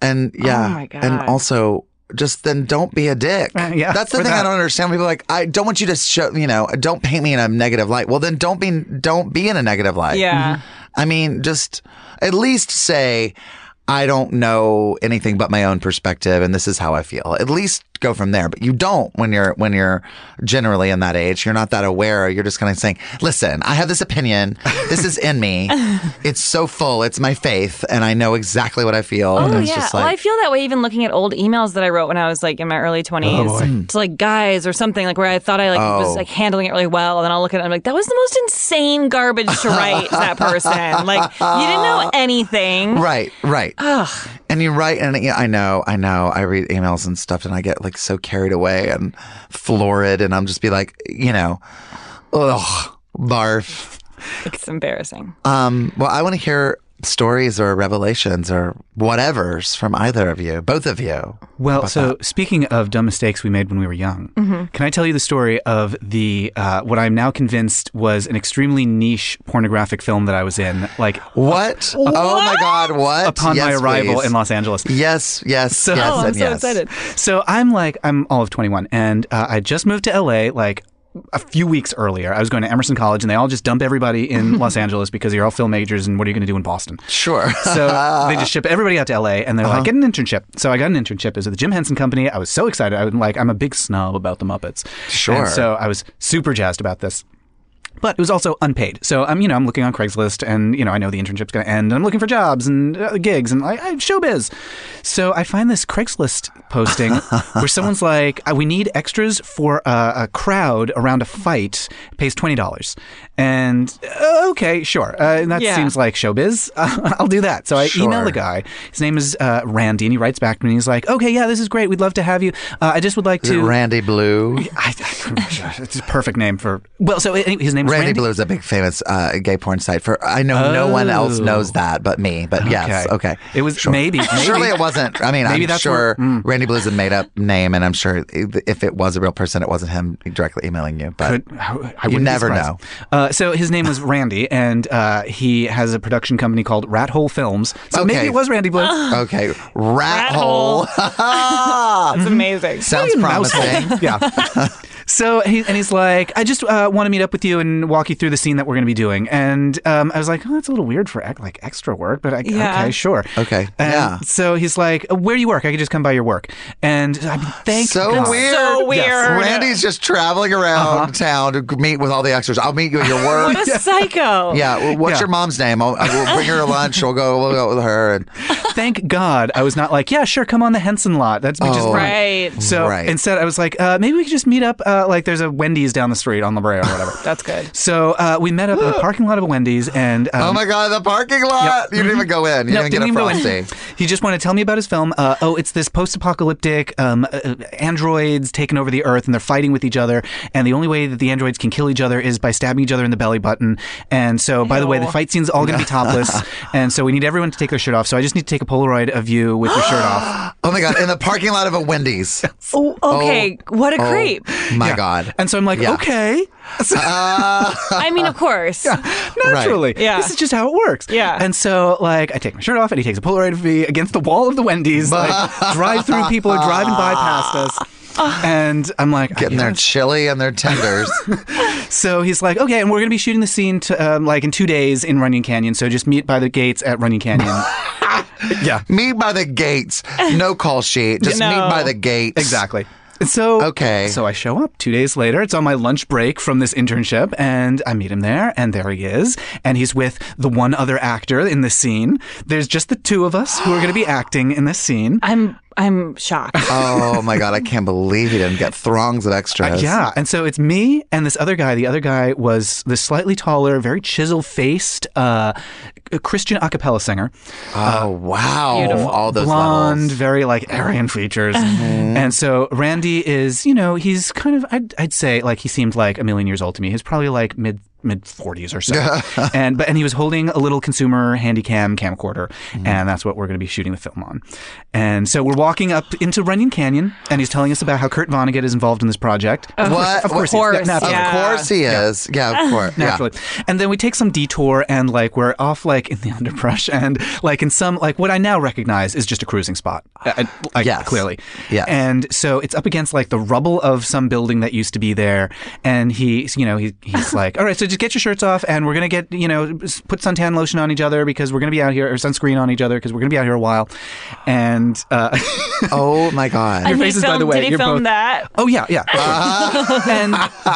And yeah. Oh my God. And also just then don't be a dick. Uh, yeah, That's the for thing I don't understand. People are like, I don't want you to show, you know, don't paint me in a negative light. Well, then don't be, don't be in a negative light. yeah. I mean, just at least say, I don't know anything but my own perspective and this is how I feel. At least go from there. But you don't when you're when you're generally in that age. You're not that aware. You're just kind of saying, "Listen, I have this opinion. This is in me. It's so full. It's my faith, and I know exactly what I feel." Oh it's yeah. just well, I feel that way even looking at old emails that I wrote when I was like in my early twenties oh, hmm. to like guys or something like where I thought I like was Oh. like handling it really well, and then I'll look at it and I'm like, that was the most insane garbage to write to that person. Like you didn't know anything. right, right. Ugh. And you write, and yeah, I know, I know. I read emails and stuff, and I get like so carried away and florid, and I'm just be like, you know, ugh, barf. It's embarrassing. Um, well, I want to hear stories or revelations or whatever's from either of you, both of you. Well, so speaking of dumb mistakes we made when we were young, can I tell you the story of the uh, what I'm now convinced was an extremely niche pornographic film that I was in, like What? Oh my God! What? upon my arrival please. in Los Angeles. Yes, yes, yes, Oh, I'm and so yes. excited. So I'm like, I'm all of 21, and uh, I just moved to LA like a few weeks earlier. I was going to Emerson College, and they all just dump everybody in Los Angeles because you're all film majors, and what are you going to do in Boston? Sure. So they just ship everybody out to LA, and they're Uh-huh. like, get an internship. So I got an internship. Is it was at the Jim Henson Company. I was so excited. I was like, I'm a big snob about the Muppets. Sure. And so I was super jazzed about this. But it was also unpaid. So I'm, you know, I'm looking on Craigslist, and you know, I know the internship's going to end. And I'm looking for jobs and uh, gigs, and I showbiz. So I find this Craigslist posting where someone's like, uh, "We need extras for a, a crowd around a fight. Pays twenty dollars." And uh, okay, sure, uh, that Yeah. seems like showbiz. I'll do that. So I email the guy. His name is uh, Randy, and he writes back to me. and He's like, "Okay, yeah, this is great. We'd love to have you. Uh, I just would like Is to." Randy Blue. I, I, it's a perfect name for. Well, so anyway, his name is Randy, Randy. Blue is a big famous uh, gay porn site. For I know no one else Oh. knows that but me. But yes, okay. It was maybe, maybe. Surely it wasn't. I mean, Maybe I'm that's sure mm. Randy Blue is a made up name, and I'm sure if it was a real person, it wasn't him directly emailing you. But Could- I be never surprised. Uh, so his name was Randy, and uh, he has a production company called Rat Hole Films. So maybe it was Randy Blue. okay, rat, Rat hole. That's amazing. Sounds promising. yeah. So he and he's like, I just uh, want to meet up with you and walk you through the scene that we're going to be doing. And um, I was like, oh, that's a little weird for ec- like extra work, but I, Yeah. okay, sure. Okay, And yeah. So he's like, where do you work? I could just come by your work. And I mean, thank So God. weird. So weird. Randy's just traveling around Uh-huh. town to meet with all the extras. I'll meet you at your work. What a psycho. yeah. well, What's Yeah. your mom's name? I'll, I will bring her lunch. We'll go. We'll go with her. And Thank God I was not like, yeah, sure, come on the Henson lot. That's we just Oh. Right. So Right. instead, I was like, uh, maybe we could just meet up. Uh, like, there's a Wendy's down the street on La Brea or whatever. That's good. so uh, we met up in the parking lot of a Wendy's, and um, oh my god, the parking lot! You didn't even go in. You No, didn't get a even go in. frosty. He just wanted to tell me about his film. Uh, oh, it's this post-apocalyptic um, uh, androids taking over the Earth, and they're fighting with each other. And the only way that the androids can kill each other is by stabbing each other in the belly button. And so, by the way, the Ew. fight scene's all going to be topless. and so we need everyone to take their shirt off. So I just need to take a Polaroid of you with your shirt off. Oh my god, in the parking lot of a Wendy's. Oh, okay. what a Oh, creep. My Yeah. god. And so I'm like, Yeah. okay. I mean, of course. naturally. Yeah. This is just how it works. Yeah. And so, like, I take my shirt off, and he takes a Polaroid of me against the wall of the Wendy's. Like, drive through people are driving by past us. And I'm like, Getting their chili and their tenders. So he's like, okay, and we're going to be shooting the scene to, um, like in two days in Runyon Canyon. So just meet by the gates at Runyon Canyon. yeah, meet by the gates. No call sheet. Just No. meet by the gates. exactly. So Okay. So I show up two days later. It's on my lunch break from this internship, and I meet him there, and there he is, and he's with the one other actor in the scene. There's just the two of us who are going to be acting in this scene. I'm I'm shocked. Oh my god, I can't believe he didn't get throngs of uh, extras. Yeah, and so it's me and this other guy. The other guy was this slightly taller, very chisel faced uh, Christian a cappella singer. Oh uh, wow. Beautiful. All those blonde, levels. very like Aryan features. Mm-hmm. And so Randy is, you know, he's kind of, I'd, I'd say, like he seemed like a million years old to me. He's probably like mid mid 40s or so. and but and he was holding a little consumer handycam camcorder, Mm-hmm. and that's what we're going to be shooting the film on. And so we're walking up into Runyon Canyon, and he's telling us about how Kurt Vonnegut is involved in this project. What? Of course, Of course, he is. Yeah, yeah. Of course he is. Yeah, of course. Naturally. And then we take some detour and like we're off like in the underbrush and like in some like what I now recognize is just a cruising spot. Uh, uh, like Yes. clearly. Yes. And so it's up against like the rubble of some building that used to be there and he you know he, he's like all right so just get your shirts off and we're going to get you know put suntan lotion on each other because we're going to be out here or sunscreen on each other because we're going to be out here a while. And uh Oh my God. And he faces, by the way, did he film both- that? Oh yeah, yeah. of course. and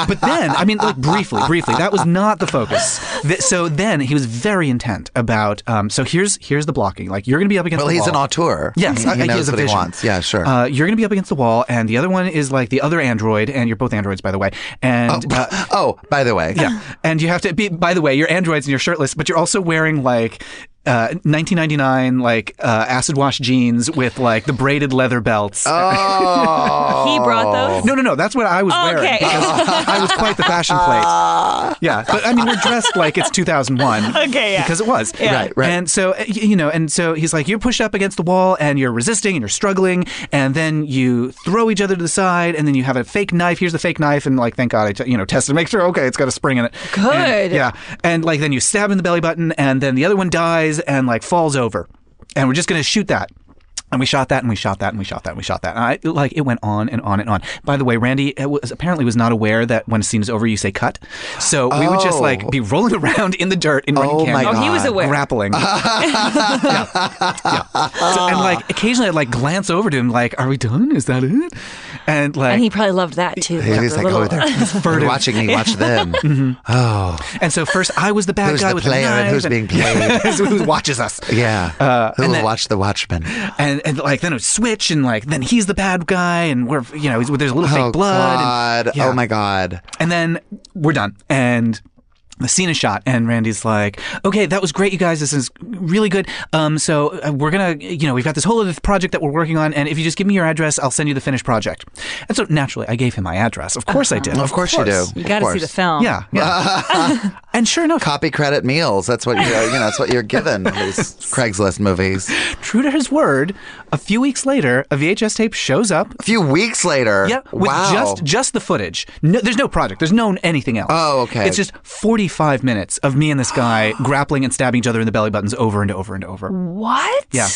but then, I mean, like briefly, briefly, that was not the focus. So then he was very intent about. Um, so here's here's the blocking. Like you're going to be up against. The wall. Well, the he's an auteur. Yes, he, I- he he knows has a what he wants. Yeah, sure. Uh, you're going to be up against the wall, and the other one is like the other android, and you're both androids, by the way. And uh, oh, by the way. yeah, and you have to be. By the way, you're androids and you're shirtless, but you're also wearing like. Uh, 1999 like uh, acid wash jeans with like the braided leather belts. Oh. He brought those. No, no, no. That's what I was wearing. Okay. I was quite the fashion plate. Yeah, but I mean, we're dressed like it's 2001. Okay, yeah. Because it was. Yeah. Right, right. And so, uh, you know, and so he's like, you're pushed up against the wall and you're resisting and you're struggling, and then you throw each other to the side, and then you have a fake knife. Here's the fake knife, and like, thank God I, t- you know, tested, make sure, okay, it's got a spring in it. Good. And- yeah. And like, then you stab in the belly button, and then the other one dies and like falls over, and we're just gonna shoot that. And we shot that, and we shot that, and we shot that, and we shot that. And I like it went on and on and on. By the way, Randy was, apparently was not aware that when a scene is over, you say cut. So we would just Oh. like be rolling around in the dirt in Runyon Oh, my canyon, Oh, he was God. aware. grappling. yeah. yeah. So, and like occasionally, I'd like glance over to him, like, "Are we done? Is that it?" And like, And he probably loved that too. He was like, Little- oh, they're, they're furtive. watching me watch them. Oh, and so first I was the bad who's guy the with player the and knife who's being played? who watches us. Yeah. Uh, Who will watch the Watchmen? and and like then it would switch and like then he's the bad guy and we're you know there's a little Oh fake blood God. and, yeah. Oh my God. and then we're done and the scene is shot and randy's like okay that was great you guys this is really good um so uh, we're gonna you know we've got this whole other project that we're working on and if you just give me your address i'll send you the finished project and so naturally i gave him my address of course i did Of course you do. You got to see the film. yeah yeah and sure enough Copy credit meals. That's what you you know. That's what you're given. These Craigslist movies. true to his word a few weeks later a vhs tape shows up A few weeks later. Yeah, with wow. just just the footage. No, there's no project. There's no anything else. Oh, okay. It's just 45 minutes of me and this guy grappling and stabbing each other in the belly buttons over and over and over. What? Yeah.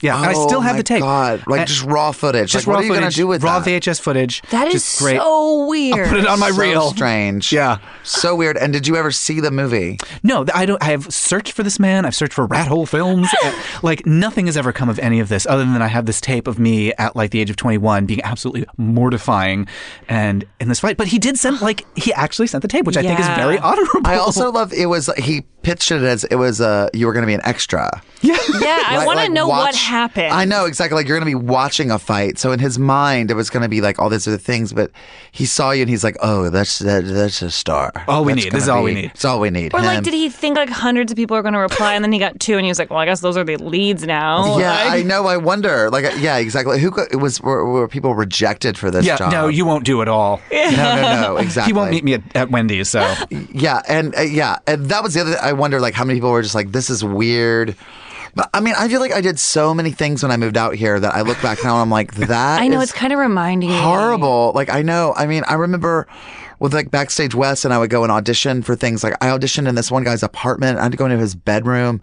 Yeah, and I Oh still have my the tape. God. Like And- just raw footage. just like, raw what are you footage, gonna do with raw that? VHS footage. That is just great. so weird. Put it on my so reel. strange. Yeah. So weird. And did you ever see the movie? No, I don't. I have searched for this man. I've searched for rat hole films. Like nothing has ever come of any of this, other than I have this tape of me at like the age of 21 being absolutely mortifying, and in this fight. But he did send like he actually sent the tape, which I think is very honorable. I also love it was he pitched it as it was uh you were going to be an extra. yeah. Yeah, I want to like know what watch- happened. I know exactly. Like you're going to be watching a fight, so in his mind it was going to be like all these other things, but he saw you and he's like, "Oh, that's that, that's a star. All we That's need. This is gonna all we need." It's all we need." Or like, did he think like hundreds of people are going to reply, and then he got two, and he was like, "Well, I guess those are the leads now." Yeah, Like- I know. I wonder. Like, uh, yeah, exactly. Who go- it was? Were, were people rejected for this Yeah, job? no, you won't do it all. No, no, no. Exactly. He won't meet me at, at Wendy's, so Yeah, and uh, yeah, and that was the other. I wonder, like, how many people were just like, "This is weird." But I mean, I feel like I did so many things when I moved out here that I look back now and I'm like, that I know it's kind of reminding me. horrible. Like, I know. I mean, I remember with like Backstage West, and I would go and audition for things. Like, I auditioned in this one guy's apartment. I had to go into his bedroom,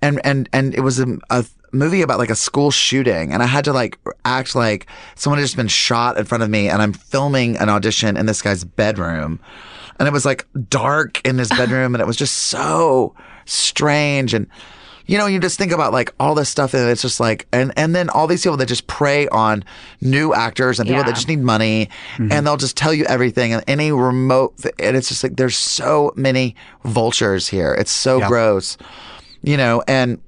and and and it was a, a movie about like a school shooting, and I had to like act like someone had just been shot in front of me, and I'm filming an audition in this guy's bedroom. And it was like dark in his bedroom, and it was just so strange. And you know, you just think about like all this stuff, and it's just like, and and then all these people that just prey on new actors and people Yeah. that just need money, mm-hmm. and they'll just tell you everything. And any remote, and it's just like there's so many vultures here. It's so Yeah. gross, you know. And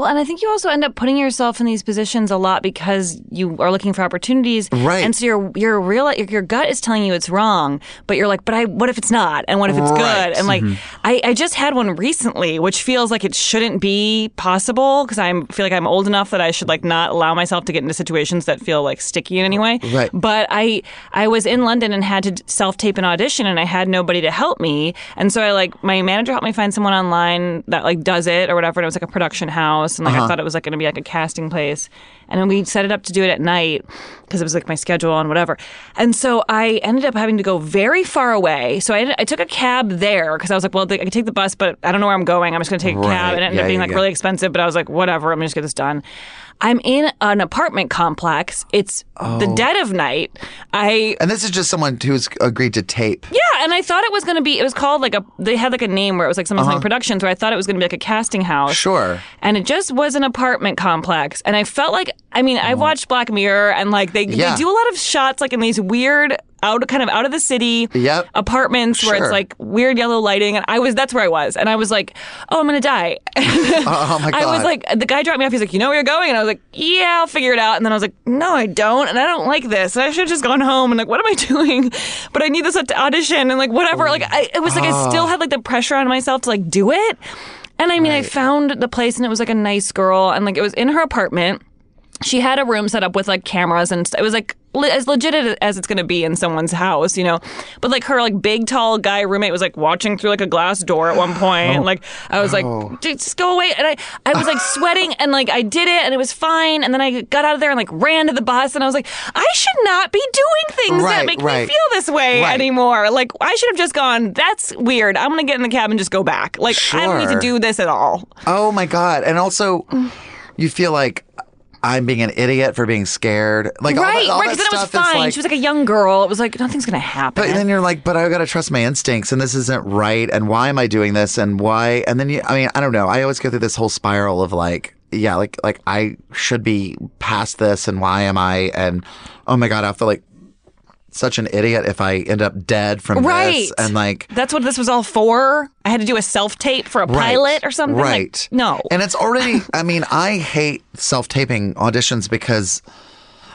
Well, and I think you also end up putting yourself in these positions a lot because you are looking for opportunities, Right. And so your your real your, your gut is telling you it's wrong, but you're like, but I what if it's not, and what if it's Right. good, and like mm-hmm. I, I just had one recently, which feels like it shouldn't be possible because I feel like I'm old enough that I should like not allow myself to get into situations that feel like sticky in any way, Right. But I I was in London and had to self tape an audition, and I had nobody to help me, and so I like my manager helped me find someone online that like does it or whatever, and it was like a production house, and like I uh-huh. thought it was like going to be like a casting place, and we set it up to do it at night because it was like my schedule and whatever, and so I ended up having to go very far away. So I ended, I took a cab there because I was like, well, I could take the bus, but I don't know where I'm going. I'm just going to take a Right. cab, and it ended Yeah, up being yeah, like yeah. really expensive, but I was like, whatever, I'm just get this done. I'm in an apartment complex. It's the Oh. dead of night. I And this is just someone who's agreed to tape. yeah, and I thought it was going to be. It was called like a. They had like a name where it was like something like Productions, where I thought it was going to be like a casting house. Uh-huh. Sure. And it just was an apartment complex, and I felt like. I mean, I've watched Black Mirror, and like they Yeah. they do a lot of shots like in these weird out kind of out of the city Yep. apartments where Sure. it's like weird yellow lighting and I was that's where I was and I was like oh I'm gonna die Oh my god. I was like, the guy dropped me off. He's like, you know where you're going? And I was like, yeah, I'll figure it out. And then I was like, no, I don't. And I don't like this. And I should have just gone home. And like, what am I doing? But I need this aud- audition and like whatever. Like, I, it was like I still had like the pressure on myself to like do it. And I mean, I found the place and it was like a nice girl and like it was in her apartment. She had a room set up with like cameras and it was like le- as legit as it's going to be in someone's house, you know. But like her like big tall guy roommate was like watching through like a glass door at one point. And, oh. like I was like, oh. "Dude, just go away. And I I was like sweating and like I did it and it was fine. And then I got out of there and like ran to the bus and I was like, I should not be doing things Right, that make right. me feel this way Right. anymore. Like I should have just gone. That's weird. I'm gonna get in the cab and just go back. Like I don't need to do this at all. oh my god. And also, you feel like I'm being an idiot for being scared. Like all right, that, all right. Because then it was fine. like. she was like a young girl. It was like nothing's gonna happen. But then you're like, but I gotta trust my instincts, and this isn't right, and why am I doing this, and why? And then you, I mean, I don't know. I always go through this whole spiral of like, yeah, like like I should be past this, and why am I? And oh my god, I feel like such an idiot if I end up dead from Right. this, and like. That's what this was all for. I had to do a self tape for a Right. pilot or something. Like, Right. no. And it's already, I mean, I hate self taping auditions because,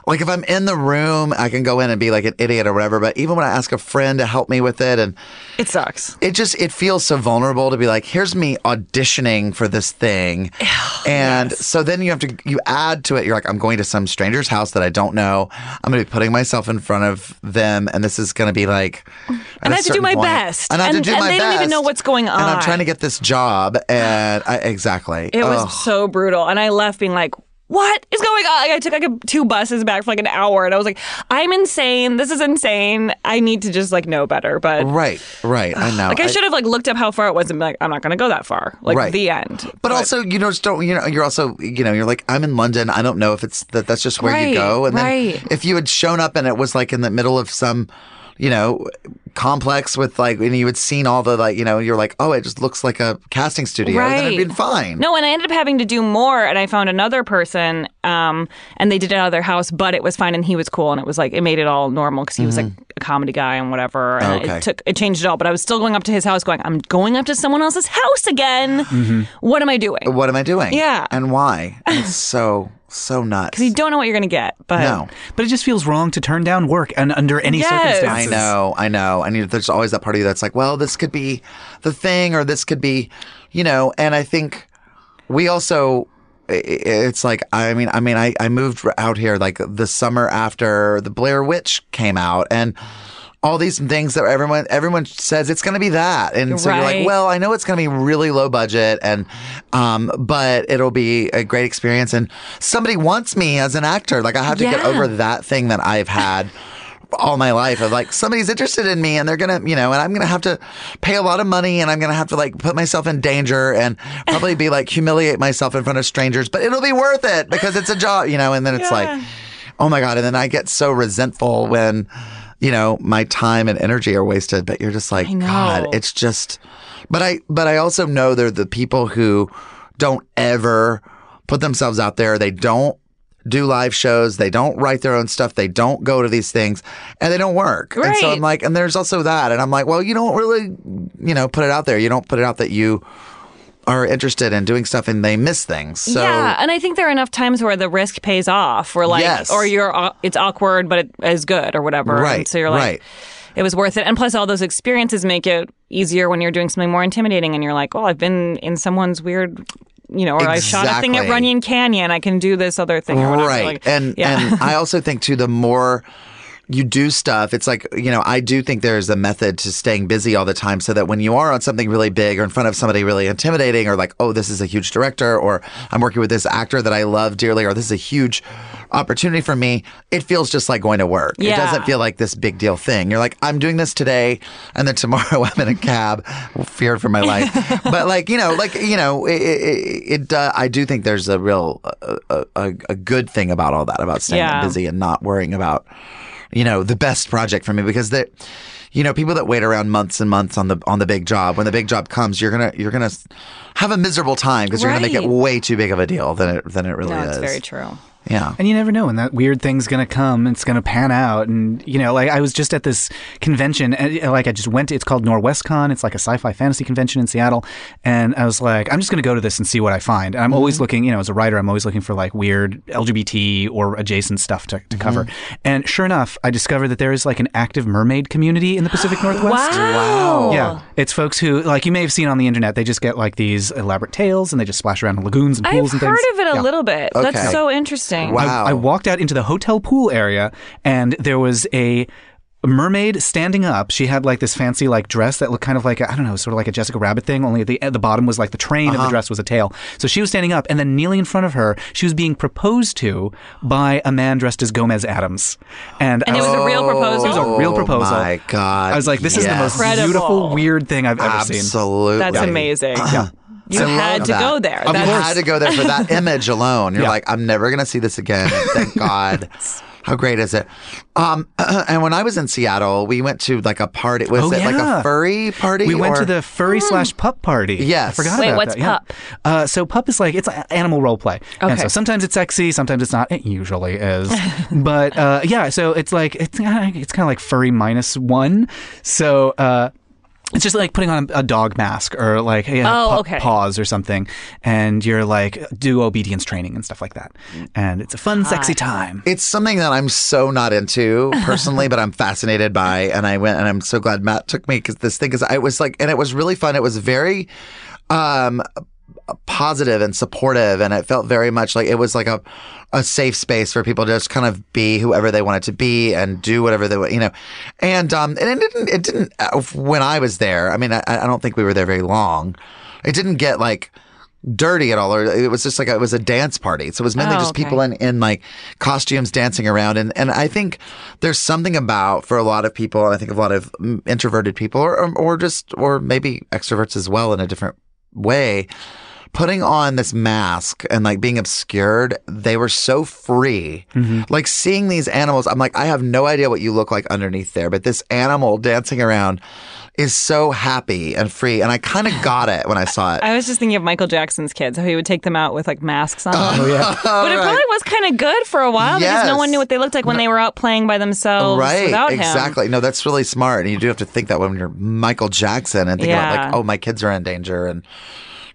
like, if I'm in the room, I can go in and be like an idiot or whatever. But even when I ask a friend to help me with it, and it sucks. it just, it feels so vulnerable to be like, here's me auditioning for this thing. and so then you have to, you add to it, you're like, I'm going to some stranger's house that I don't know. I'm going to be putting myself in front of them. And this is going to be like, And I have to do my point- best. And I have And- to do my they best. don't even know what's going on, And I'm trying to get this job. And I, exactly. It was Ugh. so brutal. And I left being like, what is going on? Like, I took like a, two buses back for like an hour, and I was like, "I'm insane. This is insane. I need to just like know better." But Right, right. I know. like, I, should have like looked up how far it was and be like, "I'm not going to go that far." Like Right. the end. But also, you know, just don't. You know, you're also, you know, you're like, I'm in London. I don't know if it's that. That's just where Right, you go. And then right. if you had shown up and it was like in the middle of some, you know, complex with like, and you had seen all the like, you know, you're like, oh, it just looks like a casting studio. Then it'd Right. been fine. No, and I ended up having to do more, and I found another person, um, and they did it out of their house, but it was fine, and he was cool, and it was like it made it all normal because he was like a comedy guy and whatever, and Mm-hmm. Okay. it took it changed it all. But I was still going up to his house, going, I'm going up to someone else's house again. What am I doing? What am I doing? Yeah. And why? It's so so nuts. Because you don't know what you're going to get, but no. But it just feels wrong to turn down work and under any Yes. I know, I know. I mean, there's always that part of you that's like, well, this could be the thing, or this could be, you know. And I think we also, i- i- it's like, I mean, I mean, I, I moved out here like the summer after the Blair Witch came out, and all these things that everyone everyone says it's going to be that, and so you're like, well, I know it's going to be really low budget, and um, but it'll be a great experience, and somebody wants me as an actor. Like I have to get over that thing that I've had all my life of like somebody's interested in me and they're gonna you know and i'm gonna have to pay a lot of money and i'm gonna have to like put myself in danger and probably be like humiliate myself in front of strangers but it'll be worth it because it's a job you know and then it's like oh my god. And then i get so resentful when you know my time and energy are wasted but you're just like god it's just but i but i also know they're the people who don't ever put themselves out there they don't do live shows. They don't write their own stuff. They don't go to these things and they don't work. And so I'm like, and there's also that. And I'm like, well, you don't really, you know, put it out there. You don't put it out that you are interested in doing stuff and they miss things. So yeah, and I think there are enough times where the risk pays off, where like, Yes. or you're uh, it's awkward, but it is good or whatever. Right, And so you're like, right. it was worth it. And plus, all those experiences make it easier when you're doing something more intimidating, and you're like, well, I've been in someone's weird. You know, or I shot a thing at Runyon Canyon. I can do this other thing, or whatever. right Like, and yeah. and i also think too the more you do stuff it's like you know i do think there's a method to staying busy all the time so that when you are on something really big or in front of somebody really intimidating or like oh this is a huge director or i'm working with this actor that i love dearly or this is a huge opportunity for me it feels just like going to work Yeah. it doesn't feel like this big deal thing you're like i'm doing this today and then tomorrow i'm in a cab feared for my life but like you know like you know it, it, it uh, i do think there's a real uh, a, a, a good thing about all that about staying Yeah. busy and not worrying about you know the best project for me because that you know people that wait around months and months on the on the big job when the big job comes you're gonna you're gonna have a miserable time because you're gonna make it way too big of a deal than it than it really no, is it's very true. Yeah And you never know when that weird thing's going to come. And it's going to pan out. And, you know, like I was just at this convention, and uh, like I just went to, it's called Norwescon. It's like a sci fi fantasy convention in Seattle. And I was like, I'm just going to go to this and see what I find. And I'm always looking, you know, as a writer, I'm always looking for like weird LGBT or adjacent stuff to, to cover. And sure enough, I discovered that there is like an active mermaid community in the Pacific Northwest. Wow. Yeah, it's folks who like you may have seen on the internet. They just get like these elaborate tails and they just splash around in lagoons and pools and things. I've heard of it a Yeah. little bit. Okay. That's so interesting. Wow. I, I walked out into the hotel pool area and there was a mermaid standing up. She had like this fancy like dress that looked kind of like I I don't know, sort of like a Jessica Rabbit thing. Only at the at the bottom was like the train Uh-huh. of the dress was a tail. So she was standing up, and then kneeling in front of her, she was being proposed to by a man dressed as Gomez Addams. And, And I it was a real proposal? It was a real proposal. Oh proposal. my God. I was like, this is the most Incredible. beautiful, weird thing I've ever seen. absolutely That's amazing. You I had to that. go there. You That's- had to go there for that image alone. You're Yeah. like, I'm never going to see this again. Thank God. How great is it? Um, and when I was in Seattle, we went to like a party. Was Oh, it like a furry party? We went to the furry slash pup party. Yes. I forgot Wait, about what's that. yeah. pup? Uh, so pup is like it's a- animal role play, and Okay. so sometimes it's sexy, sometimes it's not. It usually is, but uh, yeah. So it's like it's uh, it's kind of like furry minus one. So. Uh, it's just like putting on a dog mask or like hey, a Oh, okay. paws or something, and you're like do obedience training and stuff like that, and it's a fun, sexy time. It's something that I'm so not into personally, but I'm fascinated by, and I went, and I'm so glad Matt took me because this thing is, I was like, and it was really fun. It was very, um, positive and supportive, and it felt very much like it was like a, a safe space for people to just kind of be whoever they wanted to be and do whatever they, you know, and um, and it didn't, it didn't uh, when I was there. I mean, I, I don't think we were there very long. It didn't get like dirty at all or it was just like a, it was a dance party so it was mainly Oh, just okay. people in, in like costumes dancing around and and i think there's something about for a lot of people and i think a lot of mm, introverted people or, or or just or maybe extroverts as well in a different way putting on this mask and like being obscured they were so free. Mm-hmm. Like seeing these animals i'm like i have no idea what you look like underneath there but this animal dancing around is so happy and free and i kind of got it when i saw it. I was just thinking of Michael Jackson's kids, how he would take them out with like masks on. Oh yeah. but it probably was kind of good for a while because no one knew what they looked like when they were out playing by themselves right. without him. exactly. No that's really smart and you do have to think that when you're michael jackson and think about like oh my kids are in danger and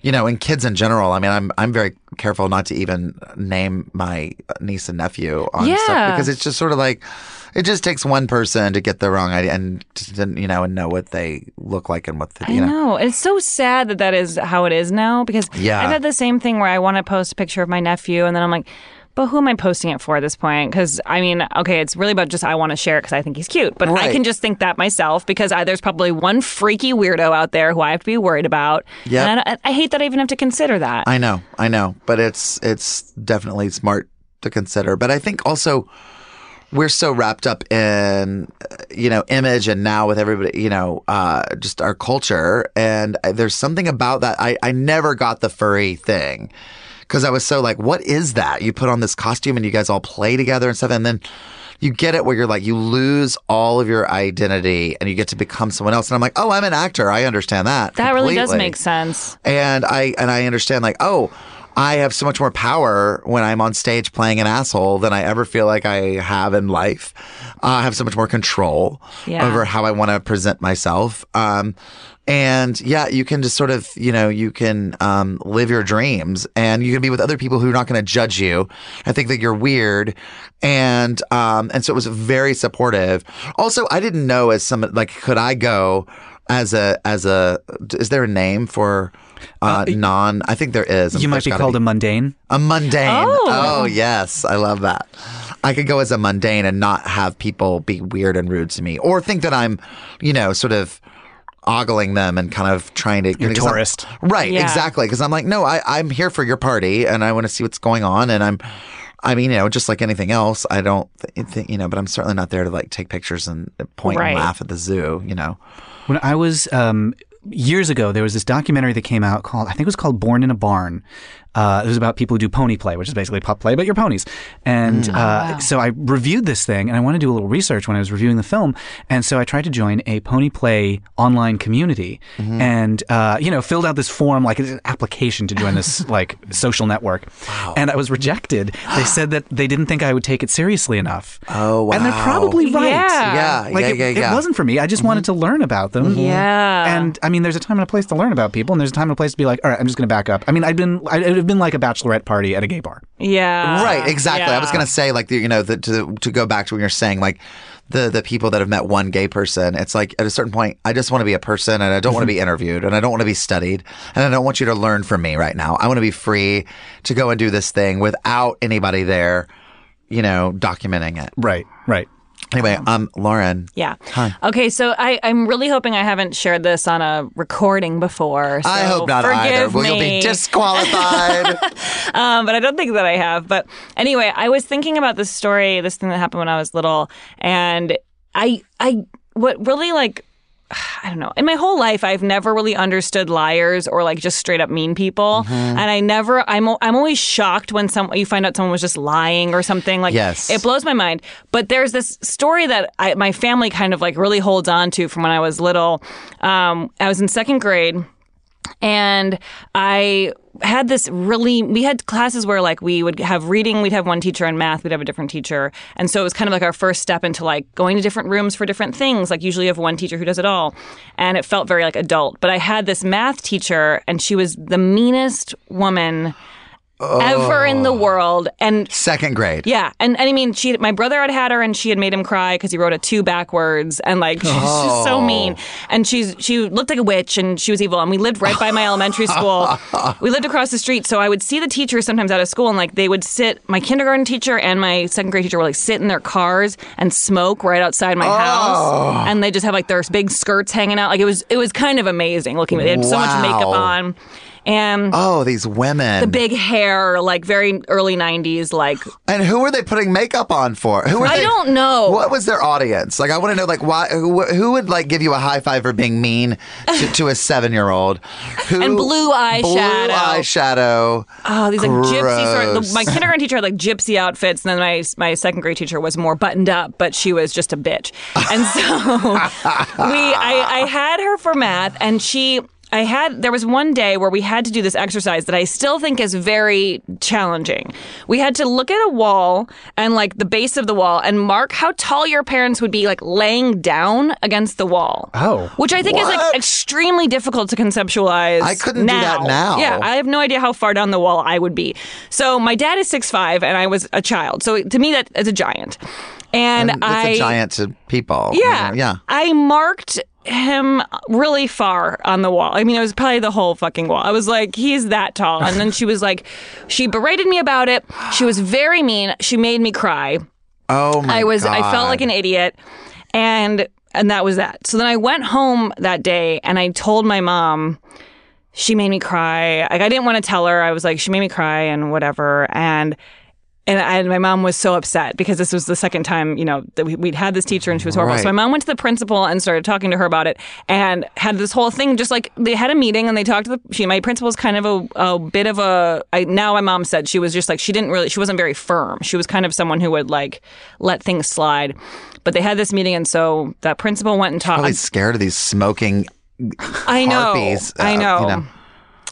you know and kids in general i mean i'm i'm very careful not to even name my niece and nephew on Yeah. stuff because it's just sort of like it just takes one person to get the wrong idea and to, you know and know what they look like and what the, I you know know. It's so sad that that is how it is now because Yeah. I've had the same thing where I want to post a picture of my nephew and then I'm like, but who am I posting it for at this point? Because I mean, okay, it's really about just I want to share it because I think he's cute, but I can just think that myself because I, there's probably one freaky weirdo out there who I have to be worried about. Yep. And I, I hate that I even have to consider that. I know, I know, but it's it's definitely smart to consider. But I think also we're so wrapped up in you know image and now with everybody you know uh, just our culture and uh, there's something about that I I never got the furry thing because I was so like what is that you put on this costume and you guys all play together and stuff and then. You get it where you're like, you lose all of your identity and you get to become someone else. And I'm like, oh, I'm an actor. I understand that. that really does make sense. and I and I understand like oh. I have so much more power when I'm on stage playing an asshole than I ever feel like I have in life. Uh, I have so much more control Yeah. over how I want to present myself. Um, and yeah, you can just sort of, you know, you can um, live your dreams and you can be with other people who are not going to judge you. I think that you're weird. And, um, and so it was very supportive. Also, I didn't know as some, like, could I go as a, as a, is there a name for, uh, non, I think there is. You might be gotta called a mundane. a mundane. Oh. Oh. yes, I love that. I could go as a mundane and not have people be weird and rude to me, or think that I'm, you know, sort of ogling them and kind of trying to. You're a 'cause I'm- tourist. right? Yeah. Exactly. Because I'm like, no, I, I'm here for your party, and I want to see what's going on, and I'm. I mean, you know, just like anything else, I don't th- think, you know, but I'm certainly not there to like take pictures and point Right. and laugh at the zoo, you know. When I was um, years ago, there was this documentary that came out called I think it was called Born in a Barn. Uh, it was about people who do pony play, which is basically pup play, but you're ponies. And uh, so I reviewed this thing, and I wanted to do a little research when I was reviewing the film. And so I tried to join a pony play online community, and uh, you know, filled out this form like an application to join this like social network. And I was rejected. They said that they didn't think I would take it seriously enough. Oh, wow. And they're probably right. Yeah. Yeah, Like yeah, it, yeah, it wasn't for me. I just wanted to learn about them. Yeah. And I mean, there's a time and a place to learn about people, and there's a time and a place to be like, all right, I'm just going to back up. I mean, I'd been, I'd have been like a bachelorette party at a gay bar. Yeah. right exactly i was going to say like the, you know the, to to go back to when you're saying like the the people that have met one gay person it's like at a certain point i just want to be a person and i don't want to be mm-hmm. interviewed and i don't want to be studied and i don't want you to learn from me right now i want to be free to go and do this thing without anybody there you know documenting it Right, right. Anyway um lauren Yeah. Hi. Okay, so I, I'm really hoping I haven't shared this on a recording before. So i hope not forgive either well you'll be disqualified um, but I don't think that I have. But anyway, I was thinking about this story, this thing that happened when I was little, and I, I, what really like. I don't know. In my whole life, I've never really understood liars or like just straight up mean people, Mm-hmm. and I never. I'm I'm always shocked when some you find out someone was just lying or something. Like Yes. it blows my mind. But there's this story that I, my family kind of like really holds on to from when I was little. Um, I was in second grade and I had this really we had classes where like we would have reading we'd have one teacher and math we'd have a different teacher. And so it was kind of like our first step into like going to different rooms for different things. Like usually you have one teacher who does it all. And it felt very like adult. But i had this math teacher and she was the meanest woman ever in the oh. world and second grade yeah, and, and I mean, she my brother had had her, and she had made him cry because he wrote a two backwards, and like she's just so oh. mean, and she's she looked like a witch, and she was evil, and we lived right by my elementary school. We lived across the street, so I would see the teachers sometimes out of school, and like they would sit. My kindergarten teacher and my second grade teacher would like sit in their cars and smoke right outside my house, oh. and they just have like their big skirts hanging out. Like it was it was kind of amazing looking. They had so much makeup on, and. oh these women the big hair, like very early '90s, like and who were they putting makeup on for who were I they, don't know. What was their audience? Like, I want to know, like, why? Who, who would like give you a high five for being mean to, to a seven year old? Who And blue eyeshadow. Blue eyeshadow. Oh, these like gypsy sort of. My kindergarten teacher had like gypsy outfits, and then my my second grade teacher was more buttoned up, but she was just a bitch. And so we, I, I had her for math, and she. I had there was one day where we had to do this exercise that I still think is very challenging. We had to look at a wall and like the base of the wall and mark how tall your parents would be like laying down against the wall. Oh. Which I think is like extremely difficult to conceptualize. I couldn't do that now. Yeah, I have no idea how far down the wall I would be. So my dad is six five, and I was a child. So to me, that is a giant. And, And I, it's a giant to people. you yeah, know, yeah. I marked him really far on the wall. I mean, it was probably the whole fucking wall. I was like, he's that tall. And then she was like, she berated me about it. She was very mean. She made me cry. Oh my I was I felt like an idiot and and that was that. So then I went home that day and I told my mom she made me cry. Like I didn't want to tell her. I was like she made me cry and whatever and and, and my mom was so upset because this was the second time, you know, that we, we'd had this teacher and she was horrible. Right. So my mom went to the principal and started talking to her about it and had this whole thing. Just like they had a meeting and they talked to the. She, my principal's kind of a, a bit of a. I, now my mom said she was just like she didn't really. She wasn't very firm. She was kind of someone who would like let things slide. But they had this meeting and so that principal went and talked. Probably scared of these smoking I know. harpies. I uh, know. you know.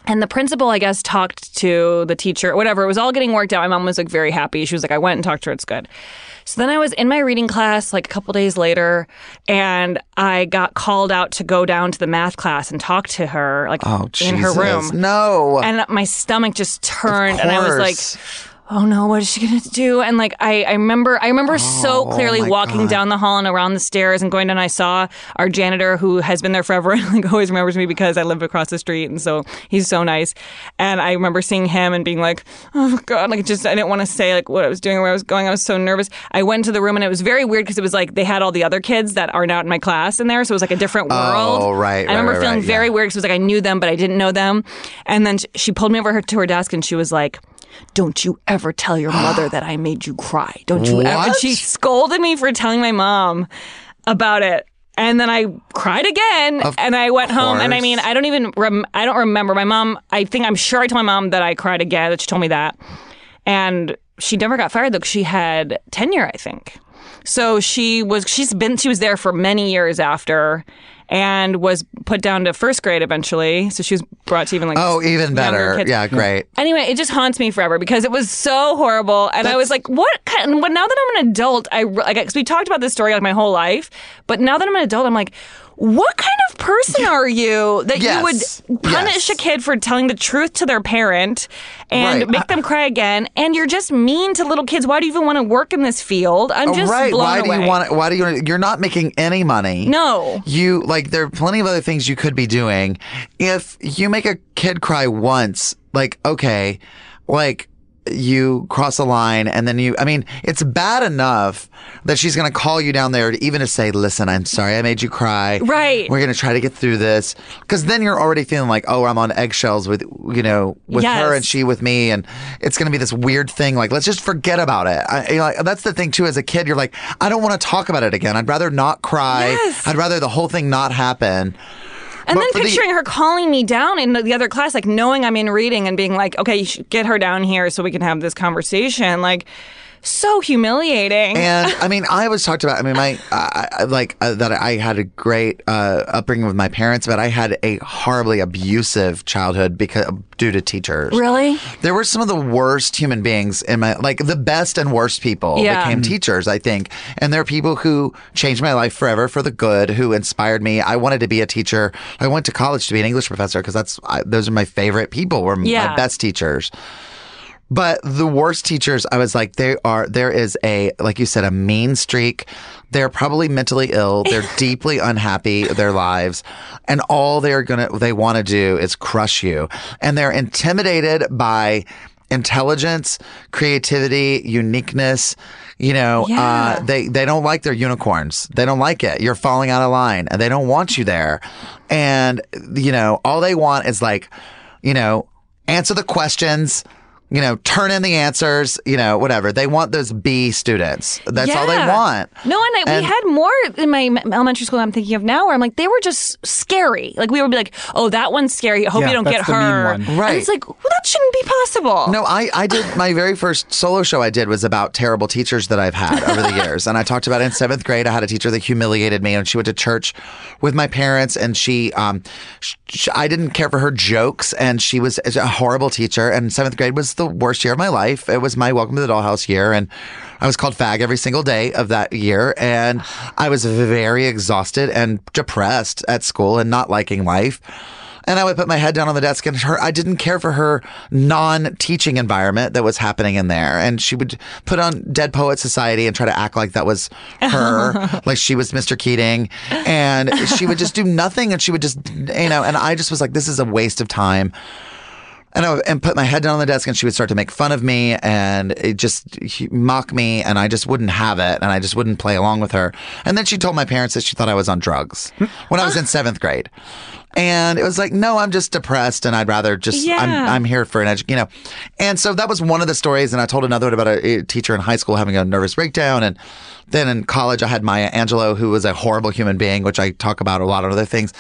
And the principal, I guess, talked to the teacher, whatever. It was all getting worked out. My mom was like very happy. She was like, I went and talked to her. It's good. So then I was in my reading class like a couple days later, and I got called out to go down to the math class and talk to her, like Oh, in her room. No. And my stomach just turned, and I was like. Oh no, what is she gonna do? And like I, I remember I remember so oh clearly Oh walking God. down the hall and around the stairs and going down. And I saw our janitor who has been there forever and like always remembers me because I live across the street and so he's so nice. And I remember seeing him and being like, oh god, like just I didn't want to say like what I was doing or where I was going. I was so nervous. I went to the room and it was very weird because it was like they had all the other kids that are not in my class in there, so it was like a different oh, world. Oh, right, I remember right, right, feeling right, very yeah. weird because it was like I knew them but I didn't know them. And then she pulled me over her, to her desk and she was like. Don't you ever tell your mother that I made you cry. Don't you ever. And she scolded me for telling my mom about it. And then I cried again, Of and I went home. And I mean, I don't even, rem- I don't remember. My mom, I think, I'm sure I told my mom that I cried again. That she told me that, and she never got fired though. she had tenure, I think. So she was, she's been, she was there for many years after, and was put down to first grade eventually. So she was brought to even like oh, even better. kids. Yeah, great. Anyway, it just haunts me forever because it was so horrible, and I was like, "What?" Kind but now that I'm an adult, I like because we talked about this story like my whole life, but now that I'm an adult, I'm like, "What kind of person are you that Yes. you would punish Yes. a kid for telling the truth to their parent and Right. make them cry again, and you're just mean to little kids? Why do you even want to work in this field? I'm oh, just Oh, right. blown Why away. do you want? Why do you? You're not making any money. No. You like there are plenty of other things you could be doing. If you make a kid cry once, like okay, like you cross a line and then you I mean, it's bad enough that she's going to call you down there to even to say, "Listen, I'm sorry I made you cry. Right. We're going to try to get through this." Cuz then you're already feeling like, "Oh, I'm on eggshells with, you know, with her and she with me and it's going to be this weird thing like let's just forget about it." I, like, that's the thing too as a kid, you're like, "I don't want to talk about it again. I'd rather not cry. Yes. I'd rather the whole thing not happen." And But then for the- picturing her calling me down in the other class, like knowing I'm in reading and being like, okay, you get her down here so we can have this conversation. Like, so humiliating. And I mean, I was talked about. I mean, my I, I, like uh, that. I had a great uh, upbringing with my parents, but I had a horribly abusive childhood because due to teachers. really? There were some of the worst human beings in my like the best and worst people Yeah. became teachers, I think. And there are people who changed my life forever for the good, who inspired me. I wanted to be a teacher. I went to college to be an English professor because that's I, those are my favorite people. Were Yeah. my best teachers. But the worst teachers, I was like, they are, there is a, like you said, a mean streak. They're probably mentally ill. They're deeply unhappy their lives. And all they're going to, they want to do is crush you. And they're intimidated by intelligence, creativity, uniqueness. You know, Yeah. uh, they, they don't like their unicorns. They don't like it. You're falling out of line and they don't want you there. And, you know, all they want is like, you know, answer the questions, you know, turn in the answers, you know, whatever. They want those B students. That's all they want. No, and, I, And- we had more in my elementary school I'm thinking of now where I'm like, they were just scary. Like, we would be like, oh, that one's scary. I hope Yeah, you don't get the mean her. one. And Right. it's like, well, that shouldn't be possible. No, I, I did my very first solo show I did was about terrible teachers that I've had over the years. And I talked about it in seventh grade. I had a teacher that humiliated me and she went to church with my parents and she, um, sh- sh- I didn't care for her jokes and she was a horrible teacher. And seventh grade was the worst year of my life. It was my welcome to the dollhouse year. And I was called fag every single day of that year. And I was very exhausted and depressed at school and not liking life. And I would put my head down on the desk and her, I didn't care for her non teaching environment that was happening in there. And she would put on Dead Poet Society and try to act like that was her, like she was Mr. Keating. And she would just do nothing and she would just, you know, and I just was like, this is a waste of time. And I would, and put my head down on the desk, and she would start to make fun of me and it just mock me, and I just wouldn't have it, and I just wouldn't play along with her. And then she told my parents that she thought I was on drugs when I was in seventh grade, and it was like, no, I'm just depressed, and I'd rather just I'm Yeah. I'm here for an edu- you know. And so that was one of the stories, and I told another one about a, a teacher in high school having a nervous breakdown, and then in college I had Maya Angelou, who was a horrible human being, which I talk about a lot of other things.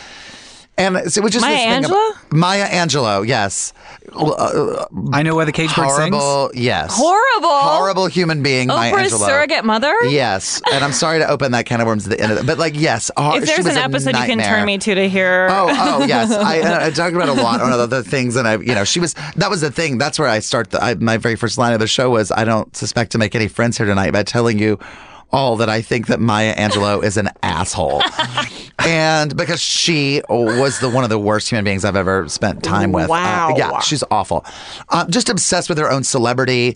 And so it was just Maya this Angelou? Maya Angelou, yes. Uh, I know why the cage bird sings. horrible, yes. Horrible. Horrible human being, Maya Oprah's Angelou. surrogate mother. Yes, and I'm sorry to open that can of worms at the end of it, but like, yes, uh, If she there's was an episode you can turn me to to hear. Oh, oh, yes. I, I talked about a lot on other things, and I, you know, she was. That was the thing. That's where I start. The, I, my very first line of the show was, "I don't suspect to make any friends here tonight by telling you." All that I think that Maya Angelou is an asshole, and because she was the one of the worst human beings I've ever spent time with. Uh, Wow. yeah, she's awful. Uh, just obsessed with her own celebrity.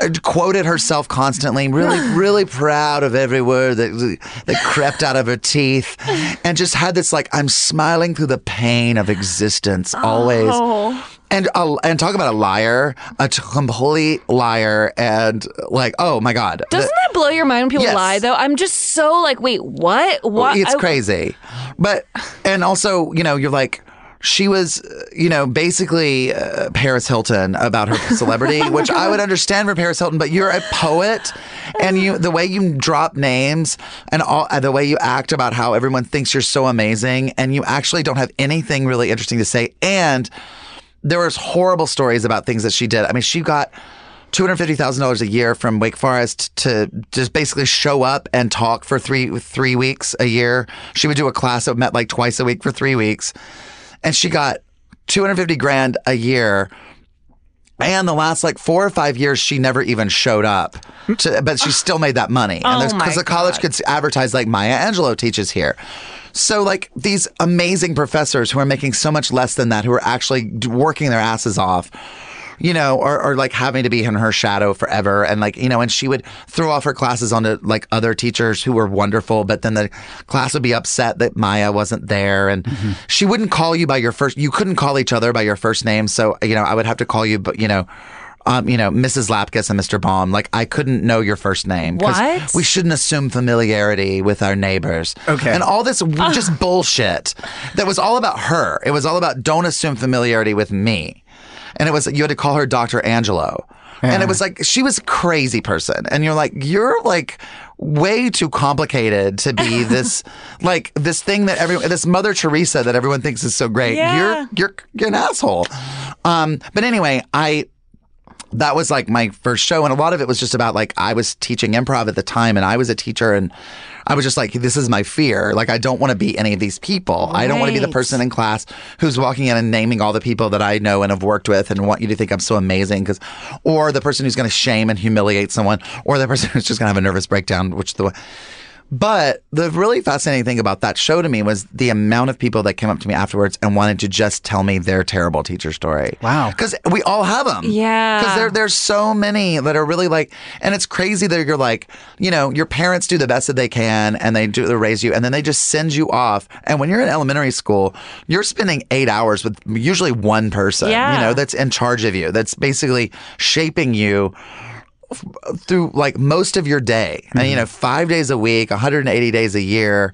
Uh, quoted herself constantly. Really, really proud of every word that that crept out of her teeth, and just had this like I'm smiling through the pain of existence always. Oh. And uh, and talk about a liar, a complete liar, and like oh my god, Doesn't that blow your mind when people Yes. lie? Though I'm just so like, wait, what? What? it's I- crazy. But and also, you know, you're like she was, you know, basically uh, Paris Hilton about her celebrity, which I would understand for Paris Hilton. But you're a poet, and you the way you drop names and all uh, the way you act about how everyone thinks you're so amazing, and you actually don't have anything really interesting to say, and there was horrible stories about things that she did. I mean, she got two hundred fifty thousand dollars a year from Wake Forest to just basically show up and talk for three three weeks a year. She would do a class that met like twice a week for three weeks, and she got two hundred fifty grand a year. And the last like four or five years, she never even showed up, to, but she still made that money. And Oh because the college could advertise like Maya Angelou teaches here. So like these amazing professors who are making so much less than that, who are actually working their asses off, you know, or, or like having to be in her shadow forever. And like, you know, and she would throw off her classes onto like other teachers who were wonderful, but then the class would be upset that Maya wasn't there. And mm-hmm. she wouldn't call you by your first, you couldn't call each other by your first name. So, you know, I would have to call you, but you know, um, you know, Mrs. Lapkus and Mr. Baum. Like, I couldn't know your first name. 'cause What? We shouldn't assume familiarity with our neighbors. Okay. And all this w- just bullshit that was all about her. It was all about don't assume familiarity with me. And it was, you had to call her Dr. Angelo. And it was like, she was a crazy person. And you're like, you're like way too complicated to be this, like this thing that everyone, this Mother Teresa that everyone thinks is so great. Yeah. You're, you're, you're an asshole. Um, but anyway, I, that was like my first show and a lot of it was just about like i was teaching improv at the time and i was a teacher and i was just like this is my fear. Like i don't want to be any of these people. I don't want to be the person in class who's walking in and naming all the people that i know and have worked with and want you to think i'm so amazing because or the person who's going to shame and humiliate someone or the person who's just going to have a nervous breakdown which the but the really fascinating thing about that show to me was the amount of people that came up to me afterwards and wanted to just tell me their terrible teacher story. Wow. Because we all have them. Yeah. Because there, there's so many that are really like, and it's crazy that you're like, you know, your parents do the best that they can and they do they raise you and then they just send you off. And when you're in elementary school, you're spending eight hours with usually one person, Yeah. you know, that's in charge of you, that's basically shaping you through like most of your day. And you mm-hmm. know, five days a week, 180 days a year.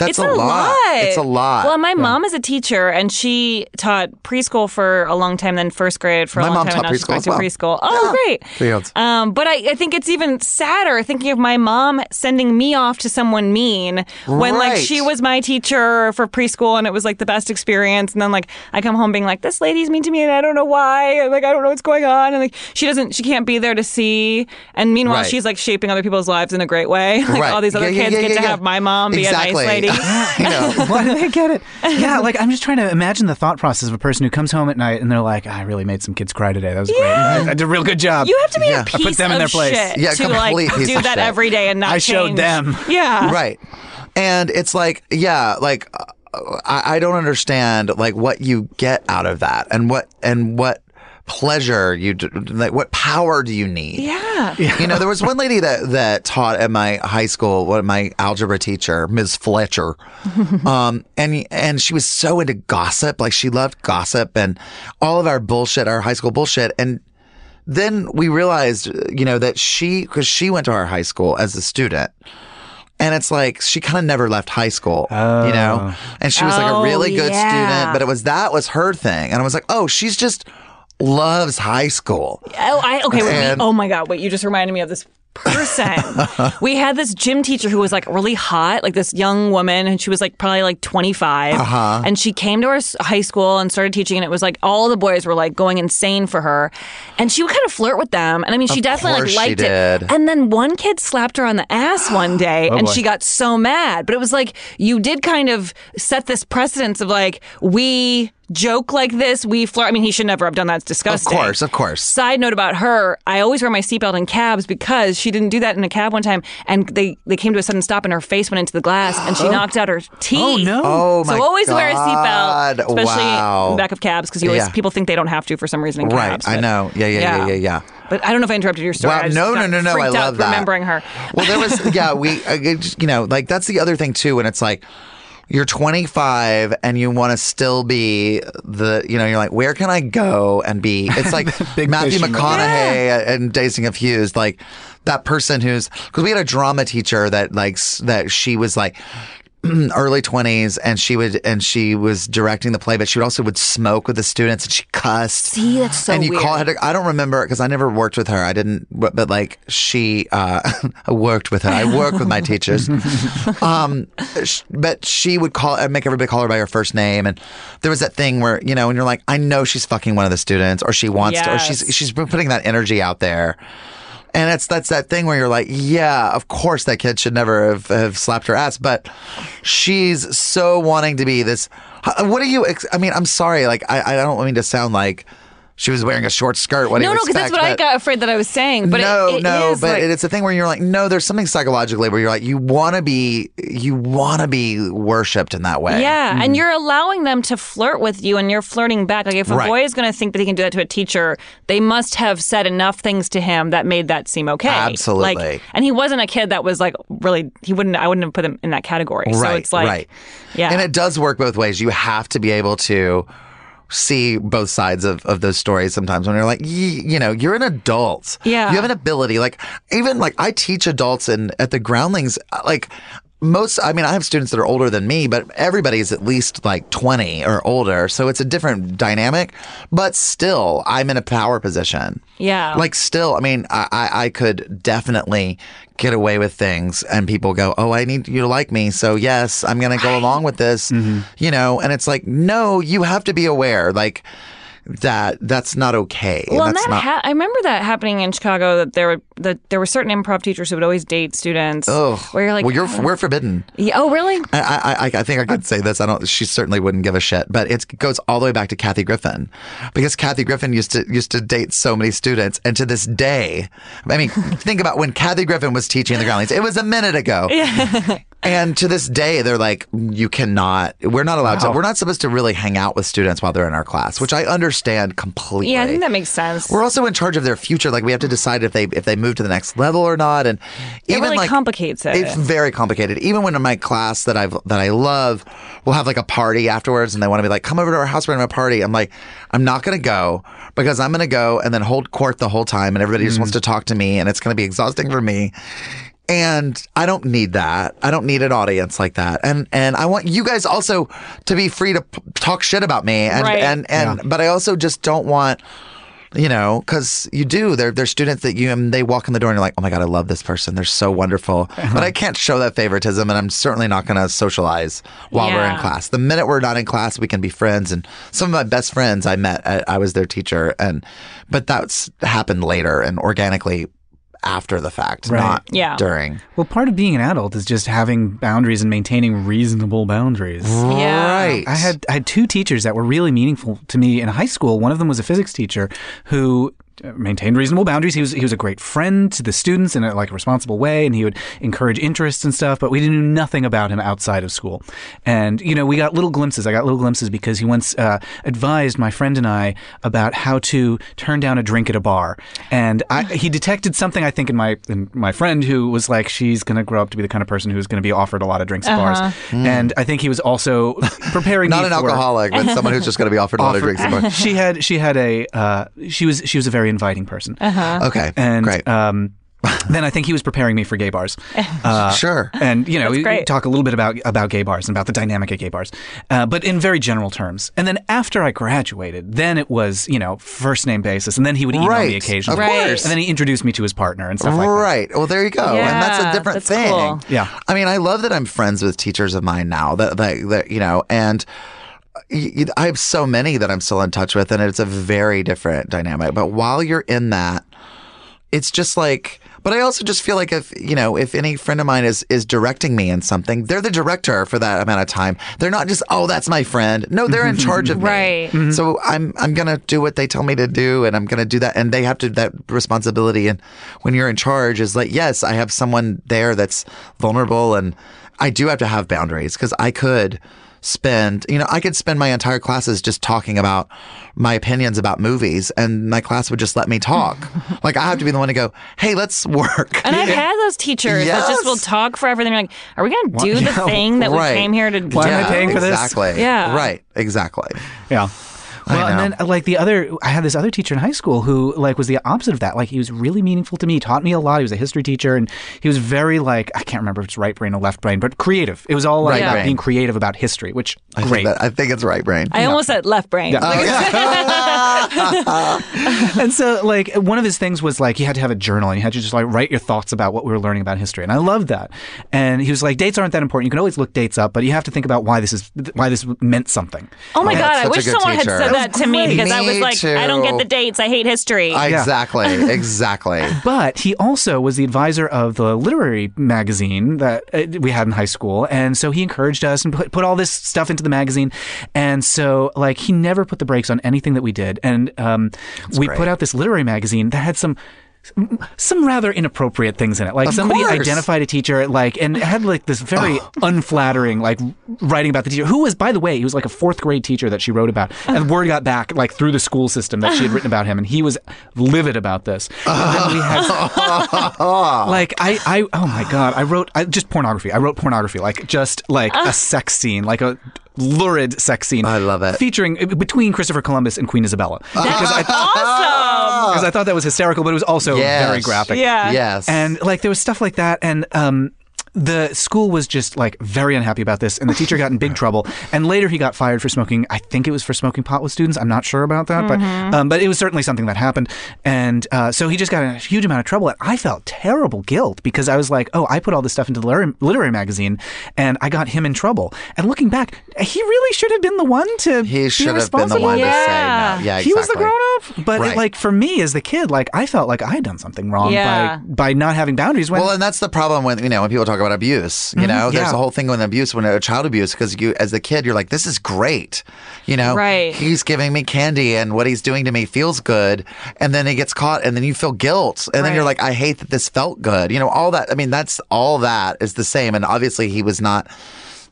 That's it's a, lot. It's a lot. Well, my mom is a teacher, and she taught preschool for a long time, then first grade for a long time, and now she's back as to preschool. Oh, Yeah. great! Um, but I, I think it's even sadder thinking of my mom sending me off to someone mean when like she was my teacher for preschool, and it was like the best experience. And then like I come home being like, this lady's mean to me, and I don't know why. And, like I don't know what's going on, and like she doesn't, she can't be there to see. And meanwhile, Right. she's like shaping other people's lives in a great way. like Right. all these other Yeah, yeah, kids yeah, get yeah, to yeah. have my mom be exactly. a nice lady. I know. Why do they get it? Yeah, like I'm just trying to imagine the thought process of a person who comes home at night and they're like, "I really made some kids cry today. That was great. I, I did a real good job." You have to be Yeah. a I piece put them in of their place. shit Yeah, to like complete piece do of that shit. every day and not I showed change. them. Yeah. right and it's like yeah like uh, I, I don't understand like what you get out of that and what and what pleasure you like what power do you need Yeah. you know there was one lady that that taught at my high school what my algebra teacher ms fletcher um and and she was so into gossip like she loved gossip and all of our bullshit our high school bullshit and then we realized, you know, that she, because she went to our high school as a student. And it's like she kind of never left high school, you know? And she was like a Oh, really good yeah. student, but it was that was her thing. And I was like, oh, she's just loves high school. Oh, I okay. And- oh my god! Wait, you just reminded me of this person. we had this gym teacher who was like really hot, like this young woman, and she was like probably like 25. Uh-huh. And she came to our high school and started teaching, and it was like all the boys were like going insane for her. And she would kind of flirt with them. And I mean, she Of definitely like liked it. And then one kid slapped her on the ass one day, and boy. she got so mad. But it was like you did kind of set this precedence of like, we joke like this, we flirt. I mean, he should never have done that. It's disgusting. Of course, of course. Side note about her, I always wear my seatbelt in cabs because she didn't do that in a cab one time, and they they came to a sudden stop, and her face went into the glass, and she knocked out her teeth. Oh no! Oh my So always wear a seatbelt, especially wow. in the back of cabs, because you always Yeah. people think they don't have to for some reason in Right, cabs. I know. Yeah, yeah, yeah, yeah, yeah. yeah. But I don't know if I interrupted your story. Wow, I no, no, no, no! I freaked out love that. remembering her. Well, there was, yeah, we, uh, just, you know, like that's the other thing too. and it's like you're 25 and you want to still be the, you know, you're like, where can I go and be? It's like Big Matthew fish in the- McConaughey and Dazing of Hughes, like that person who's because we had a drama teacher that like that she was like. early 20s and she would and she was directing the play but she would also would smoke with the students and she cussed See, that's so and you weird. call her I don't remember because I never worked with her. I didn't, but, but like she, uh, I worked with her. I work with my teachers. Um, but she would call, uh, make everybody call her by her first name. And there was that thing where, you know, and you're like, I know she's fucking one of the students or she wants to, or she's, Yes. she's been putting that energy out there. And it's that's that thing where you're like, yeah, of course that kid should never have, have slapped her ass, but she's so wanting to be this. What do you? I mean, I'm sorry, like I, I don't mean to sound like she was wearing a short skirt. What do No, you no, no, because that's expect? what I got afraid that I was saying. But no, it, it no, is but like, it's a thing where you're like, no, there's something psychologically where you're like, you want to be, you want to be worshipped in that way. Yeah, and mm. you're allowing them to flirt with you, and you're flirting back. Like if a Right. boy is going to think that he can do that to a teacher, they must have said enough things to him that made that seem okay. Absolutely. Like, and he wasn't a kid that was like really. He wouldn't. I wouldn't have put him in that category. so right, it's like, right. yeah, And it does work both ways. You have to be able to see both sides of, of those stories sometimes when you're like, y- you know, you're an adult. Yeah. You have an ability. Like, even like I teach adults in at the groundlings, uh, like, most, I mean, I have students that are older than me, but everybody's at least like 20 or older. So it's a different dynamic, but still, I'm in a power position. Yeah. Like, still, I mean, I, I, I could definitely get away with things and people go, Oh, I need you to like me. So, yes, I'm going to go along with this, mm-hmm. you know, and it's like, no, you have to be aware. Like, that that's not okay. Well, and that's that not ha- I remember that happening in Chicago. That there were that there were certain improv teachers who would always date students. Oh, where you're like, well, you're "Oh." we're forbidden. Yeah, oh, really? I, I, I- I think I could say this. I don't. She certainly wouldn't give a shit. But it goes all the way back to Kathy Griffin, because Kathy Griffin used to used to date so many students, and to this day, I mean, think about when Kathy Griffin was teaching the Groundlings. It was a minute ago. And to this day, they're like, you cannot. We're not allowed to. We're not supposed to really hang out with students while they're in our class, which I understand completely. Yeah, I think that makes sense. We're also in charge of their future. Like we have to decide if they if they move to the next level or not. And It even really like complicates it. It's very complicated. Even when in my class that I've that I love, we'll have like a party afterwards, and they want to be like, "Come over to our house. We're have a party." I'm like, I'm not gonna go because I'm gonna go and then hold court the whole time, and everybody just mm. wants to talk to me, and it's gonna be exhausting for me. And I don't need that. I don't need an audience like that. And and I want you guys also to be free to p- talk shit about me. And Right. and and but I also just don't want you know, because you do. They're, they're students that you and they walk in the door and you're like, oh my god, I love this person. They're so wonderful. Uh-huh. But I can't show that favoritism, and I'm certainly not going to socialize while we're in class. The minute we're not in class, we can be friends. And some of my best friends I met, I, I was their teacher, and but that's happened later and organically after the fact, Right. not Yeah. during. Well, part of being an adult is just having boundaries and maintaining reasonable boundaries. Yeah. Right. I had I had two teachers that were really meaningful to me in high school. One of them was a physics teacher who maintained reasonable boundaries. He was he was a great friend to the students in a like a responsible way, and he would encourage interests and stuff. But we knew nothing about him outside of school. And you know, we got little glimpses. I got little glimpses because he once uh, advised my friend and I about how to turn down a drink at a bar. And I, he detected something I think in my in my friend who was like, she's going to grow up to be the kind of person who's going to be offered a lot of drinks at bars. And I think he was also preparing Not me an for- alcoholic, but someone who's just going to be offered a lot of drinks. and bar. she had she had a uh, she was she was a very inviting person. Uh-huh. Okay, And great. um, then I think he was preparing me for gay bars. Uh, Sure. and you know, we talk a little bit about about gay bars and about the dynamic of gay bars, uh, but in very general terms. And then after I graduated, then it was you know first name basis, and then he would email Right. me occasionally, Of course. and then he introduced me to his partner and stuff like that. right. Well, there you go. and that's a different that's thing. cool. Yeah. I mean, I love that I'm friends with teachers of mine now that, that, that you know, and y- y- I have so many that I'm still in touch with, and it's a very different dynamic. But while you're in that, it's just like, but I also just feel like if, you know, if any friend of mine is, is directing me in something, they're the director for that amount of time. They're not just, oh, that's my friend. No, they're in charge of me. Right. Mm-hmm. So I'm, I'm going to do what they tell me to do and I'm going to do that. And they have to, that responsibility. And when you're in charge is like, yes, I have someone there that's vulnerable and I do have to have boundaries because I could spend, you know, I could spend my entire classes just talking about my opinions about movies and my class would just let me talk. like I have to be the one to go, hey, let's work. And I've had those teachers that just will talk forever. Then you're like, are we going to do the yeah, thing that right. we came here to do? Why am I paying for this? Exactly. Yeah. Right. Exactly. Yeah. Well, and then like the other, I had this other teacher in high school who like was the opposite of that. Like he was really meaningful to me, He taught me a lot. He was a history teacher, and he was very like I can't remember if it's right brain or left brain, but creative. It was all like, Right about brain. being creative about history, which I great. think that, I think it's right brain. I almost said left brain. and so like one of his things was like you had to have a journal and you had to just like write your thoughts about what we were learning about history and i loved that and he was like dates aren't that important you can always look dates up but you have to think about why this is why this meant something Oh my Yeah, god! I a wish good someone teacher. had said That that, to me great. because I was Me like, I don't get the dates. I hate history. Exactly. Exactly. but he also was the advisor of the literary magazine that uh, we had in high school and so he encouraged us and put, put all this stuff into the magazine and so like he never put the brakes on anything that we did and um, we great. put out this literary magazine that had some some rather inappropriate things in it. Like Of somebody course. identified a teacher, like, and had like this very unflattering, like, writing about the teacher, who was, by the way, he was like a fourth grade teacher that she wrote about. And word got back, like, through the school system that she had written about him, and he was livid about this. And then we had, like, I, I, oh my god, I wrote I, just pornography. I wrote pornography, like, just like a sex scene, like a lurid sex scene. I love it. Featuring between Christopher Columbus and Queen Isabella. Because I, awesome. Because I thought that was hysterical, but it was also Yes. very graphic. Yeah. Yes. And like there was stuff like that, and um, the school was just like very unhappy about this, and the teacher got in big trouble. And later he got fired for smoking. I think it was for smoking pot with students. I'm not sure about that, but um, but it was certainly something that happened. And uh, so he just got in a huge amount of trouble, and I felt terrible guilt because I was like, oh, I put all this stuff into the literary, literary magazine, and I got him in trouble. And looking back, he really should have been the one to he be should have been the responsible. one to say Yeah. no. Yeah, exactly. He was the grown up, but Right. it, like for me as the kid, like I felt like I had done something wrong Yeah. by by not having boundaries. When Well, and that's the problem when you know when people talk about abuse. You mm-hmm. know, there's yeah. a whole thing with abuse when a child abuse because you, as a kid, you're like, this is great. You know, Right. He's giving me candy, and what he's doing to me feels good, and then he gets caught, and then you feel guilt, and then you're like, I hate that this felt good. You know, all that. I mean, that's all that is the same, and obviously he was not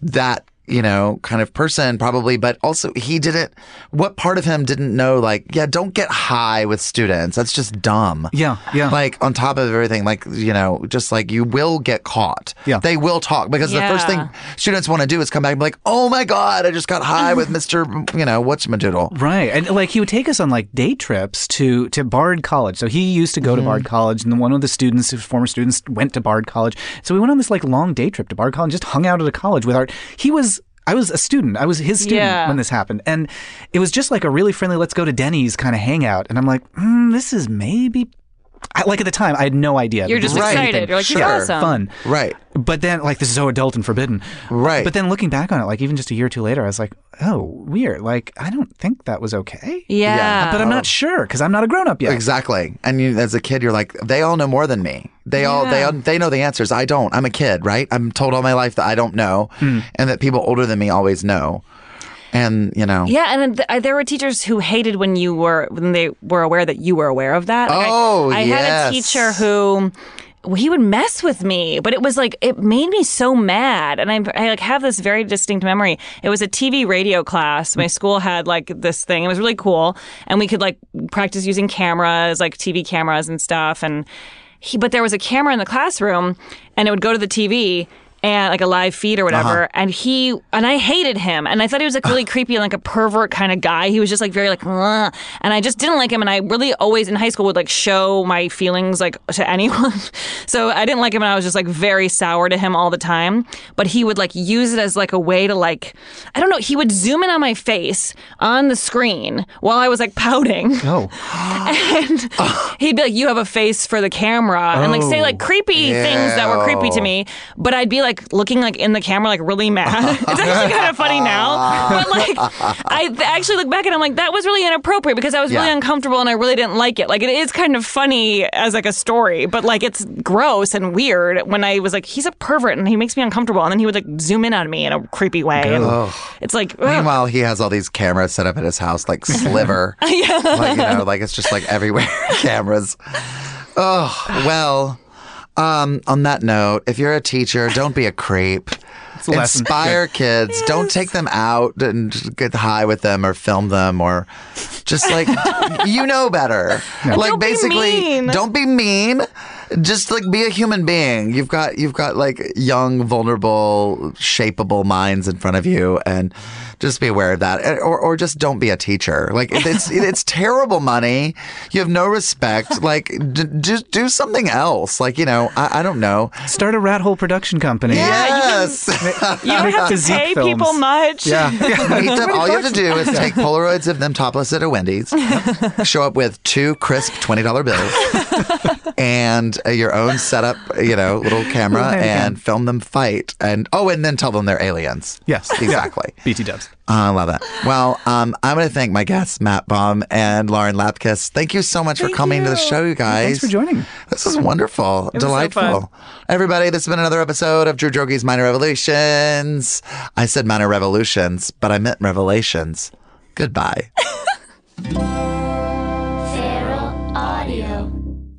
that. You know, kind of person, probably, but also he didn't. What part of him didn't know? Like, yeah, don't get high with students. That's just dumb. Yeah, yeah. Like on top of everything, like you know, just like you will get caught. Yeah. they will talk because the first thing students want to do is come back and be like, "Oh my god, I just got high with Mister, you know, what's doodle." Right, and like he would take us on like day trips to to Bard College. So he used to go Mm-hmm. to Bard College, and one of the students, his former students, went to Bard College. So we went on this like long day trip to Bard College, and just hung out at a college with our. He was. I was a student. I was his student Yeah. when this happened, and it was just like a really friendly "let's go to Denny's" kind of hangout. And I'm like, mm, this is maybe. I, like at the time, I had no idea. You're just was excited. anything You're like, Sure. you're awesome. fun. Right. But then, like, this is so adult and forbidden. Right. But then looking back on it, like, even just a year or two later, I was like, oh, weird. Like, I don't think that was okay. Yeah. Yeah. But I'm not sure because I'm not a grown up yet. Exactly. And you, as a kid, you're like, they all know more than me. They all they Yeah. all, they know the answers. I don't. I'm a kid, right? I'm told all my life that I don't know, Hmm. and that people older than me always know. And you know, Yeah, and then th- there were teachers who hated when you were when they were aware that you were aware of that. Like, I- Oh, I, had a teacher who he would mess with me, but it was like it made me so mad, and I, I like have this very distinct memory. It was a TV radio class. My school had like this thing. It was really cool, and we could like practice using cameras, like TV cameras and stuff. And he, but there was a camera in the classroom, and it would go to the TV. And like a live feed or whatever. Uh-huh. And he and I hated him, and I thought he was like really creepy and like a pervert kind of guy. He was just like very like, "Ugh," and I just didn't like him. And I really always in high school would like show my feelings like to anyone. so I didn't like him, and I was just like very sour to him all the time. But he would like use it as like a way to like, I don't know. He would zoom in on my face on the screen while I was like pouting Oh, and he'd be like, "You have a face for the camera," and like say like oh. creepy things that were creepy to me. But I'd be like looking like in the camera, like really mad. it's actually kind of funny now, but like I actually look back and I'm like, that was really inappropriate because I was really Yeah. uncomfortable and I really didn't like it. Like it is kind of funny as like a story, but like it's gross and weird when I was like, he's a pervert and he makes me uncomfortable, and then he would like zoom in on me in a creepy way. And it's like, ugh. Meanwhile, he has all these cameras set up at his house, like Sliver. yeah. Like, you know, like it's just like everywhere cameras. Oh, well, um, on that note, if you're a teacher, don't be a creep. a lesson. Inspire kids. Don't take them out and get high with them or film them or just like, you know better. Like Don't be basically, mean. don't be mean. Just like be a human being. You've got you've got like young, vulnerable, shapeable minds in front of you, and just be aware of that. Or or just don't be a teacher. Like it's it's terrible money. You have no respect. Like d- just do something else. Like you know, I, I don't know. start a rat hole production company. Yes. you don't have to pay films. people much. Yeah. yeah. Them. All you have to do is take Polaroids of them topless at a Wendy's, show up with two crisp twenty dollar bills, and uh, your own setup, you know, little camera, and film them fight. And oh, and then tell them they're aliens. Yes. exactly. BT dubs. I love that. Well, um, I'm going to thank my guests, Matt Baum and Lauren Lapkus. Thank you so much for coming to the show, you guys. Thanks for joining. This is wonderful, so delightful. fun. Everybody, this has been another episode of Drew Droege's Minor Revolutions. I said minor revolutions, but I meant revelations. Goodbye.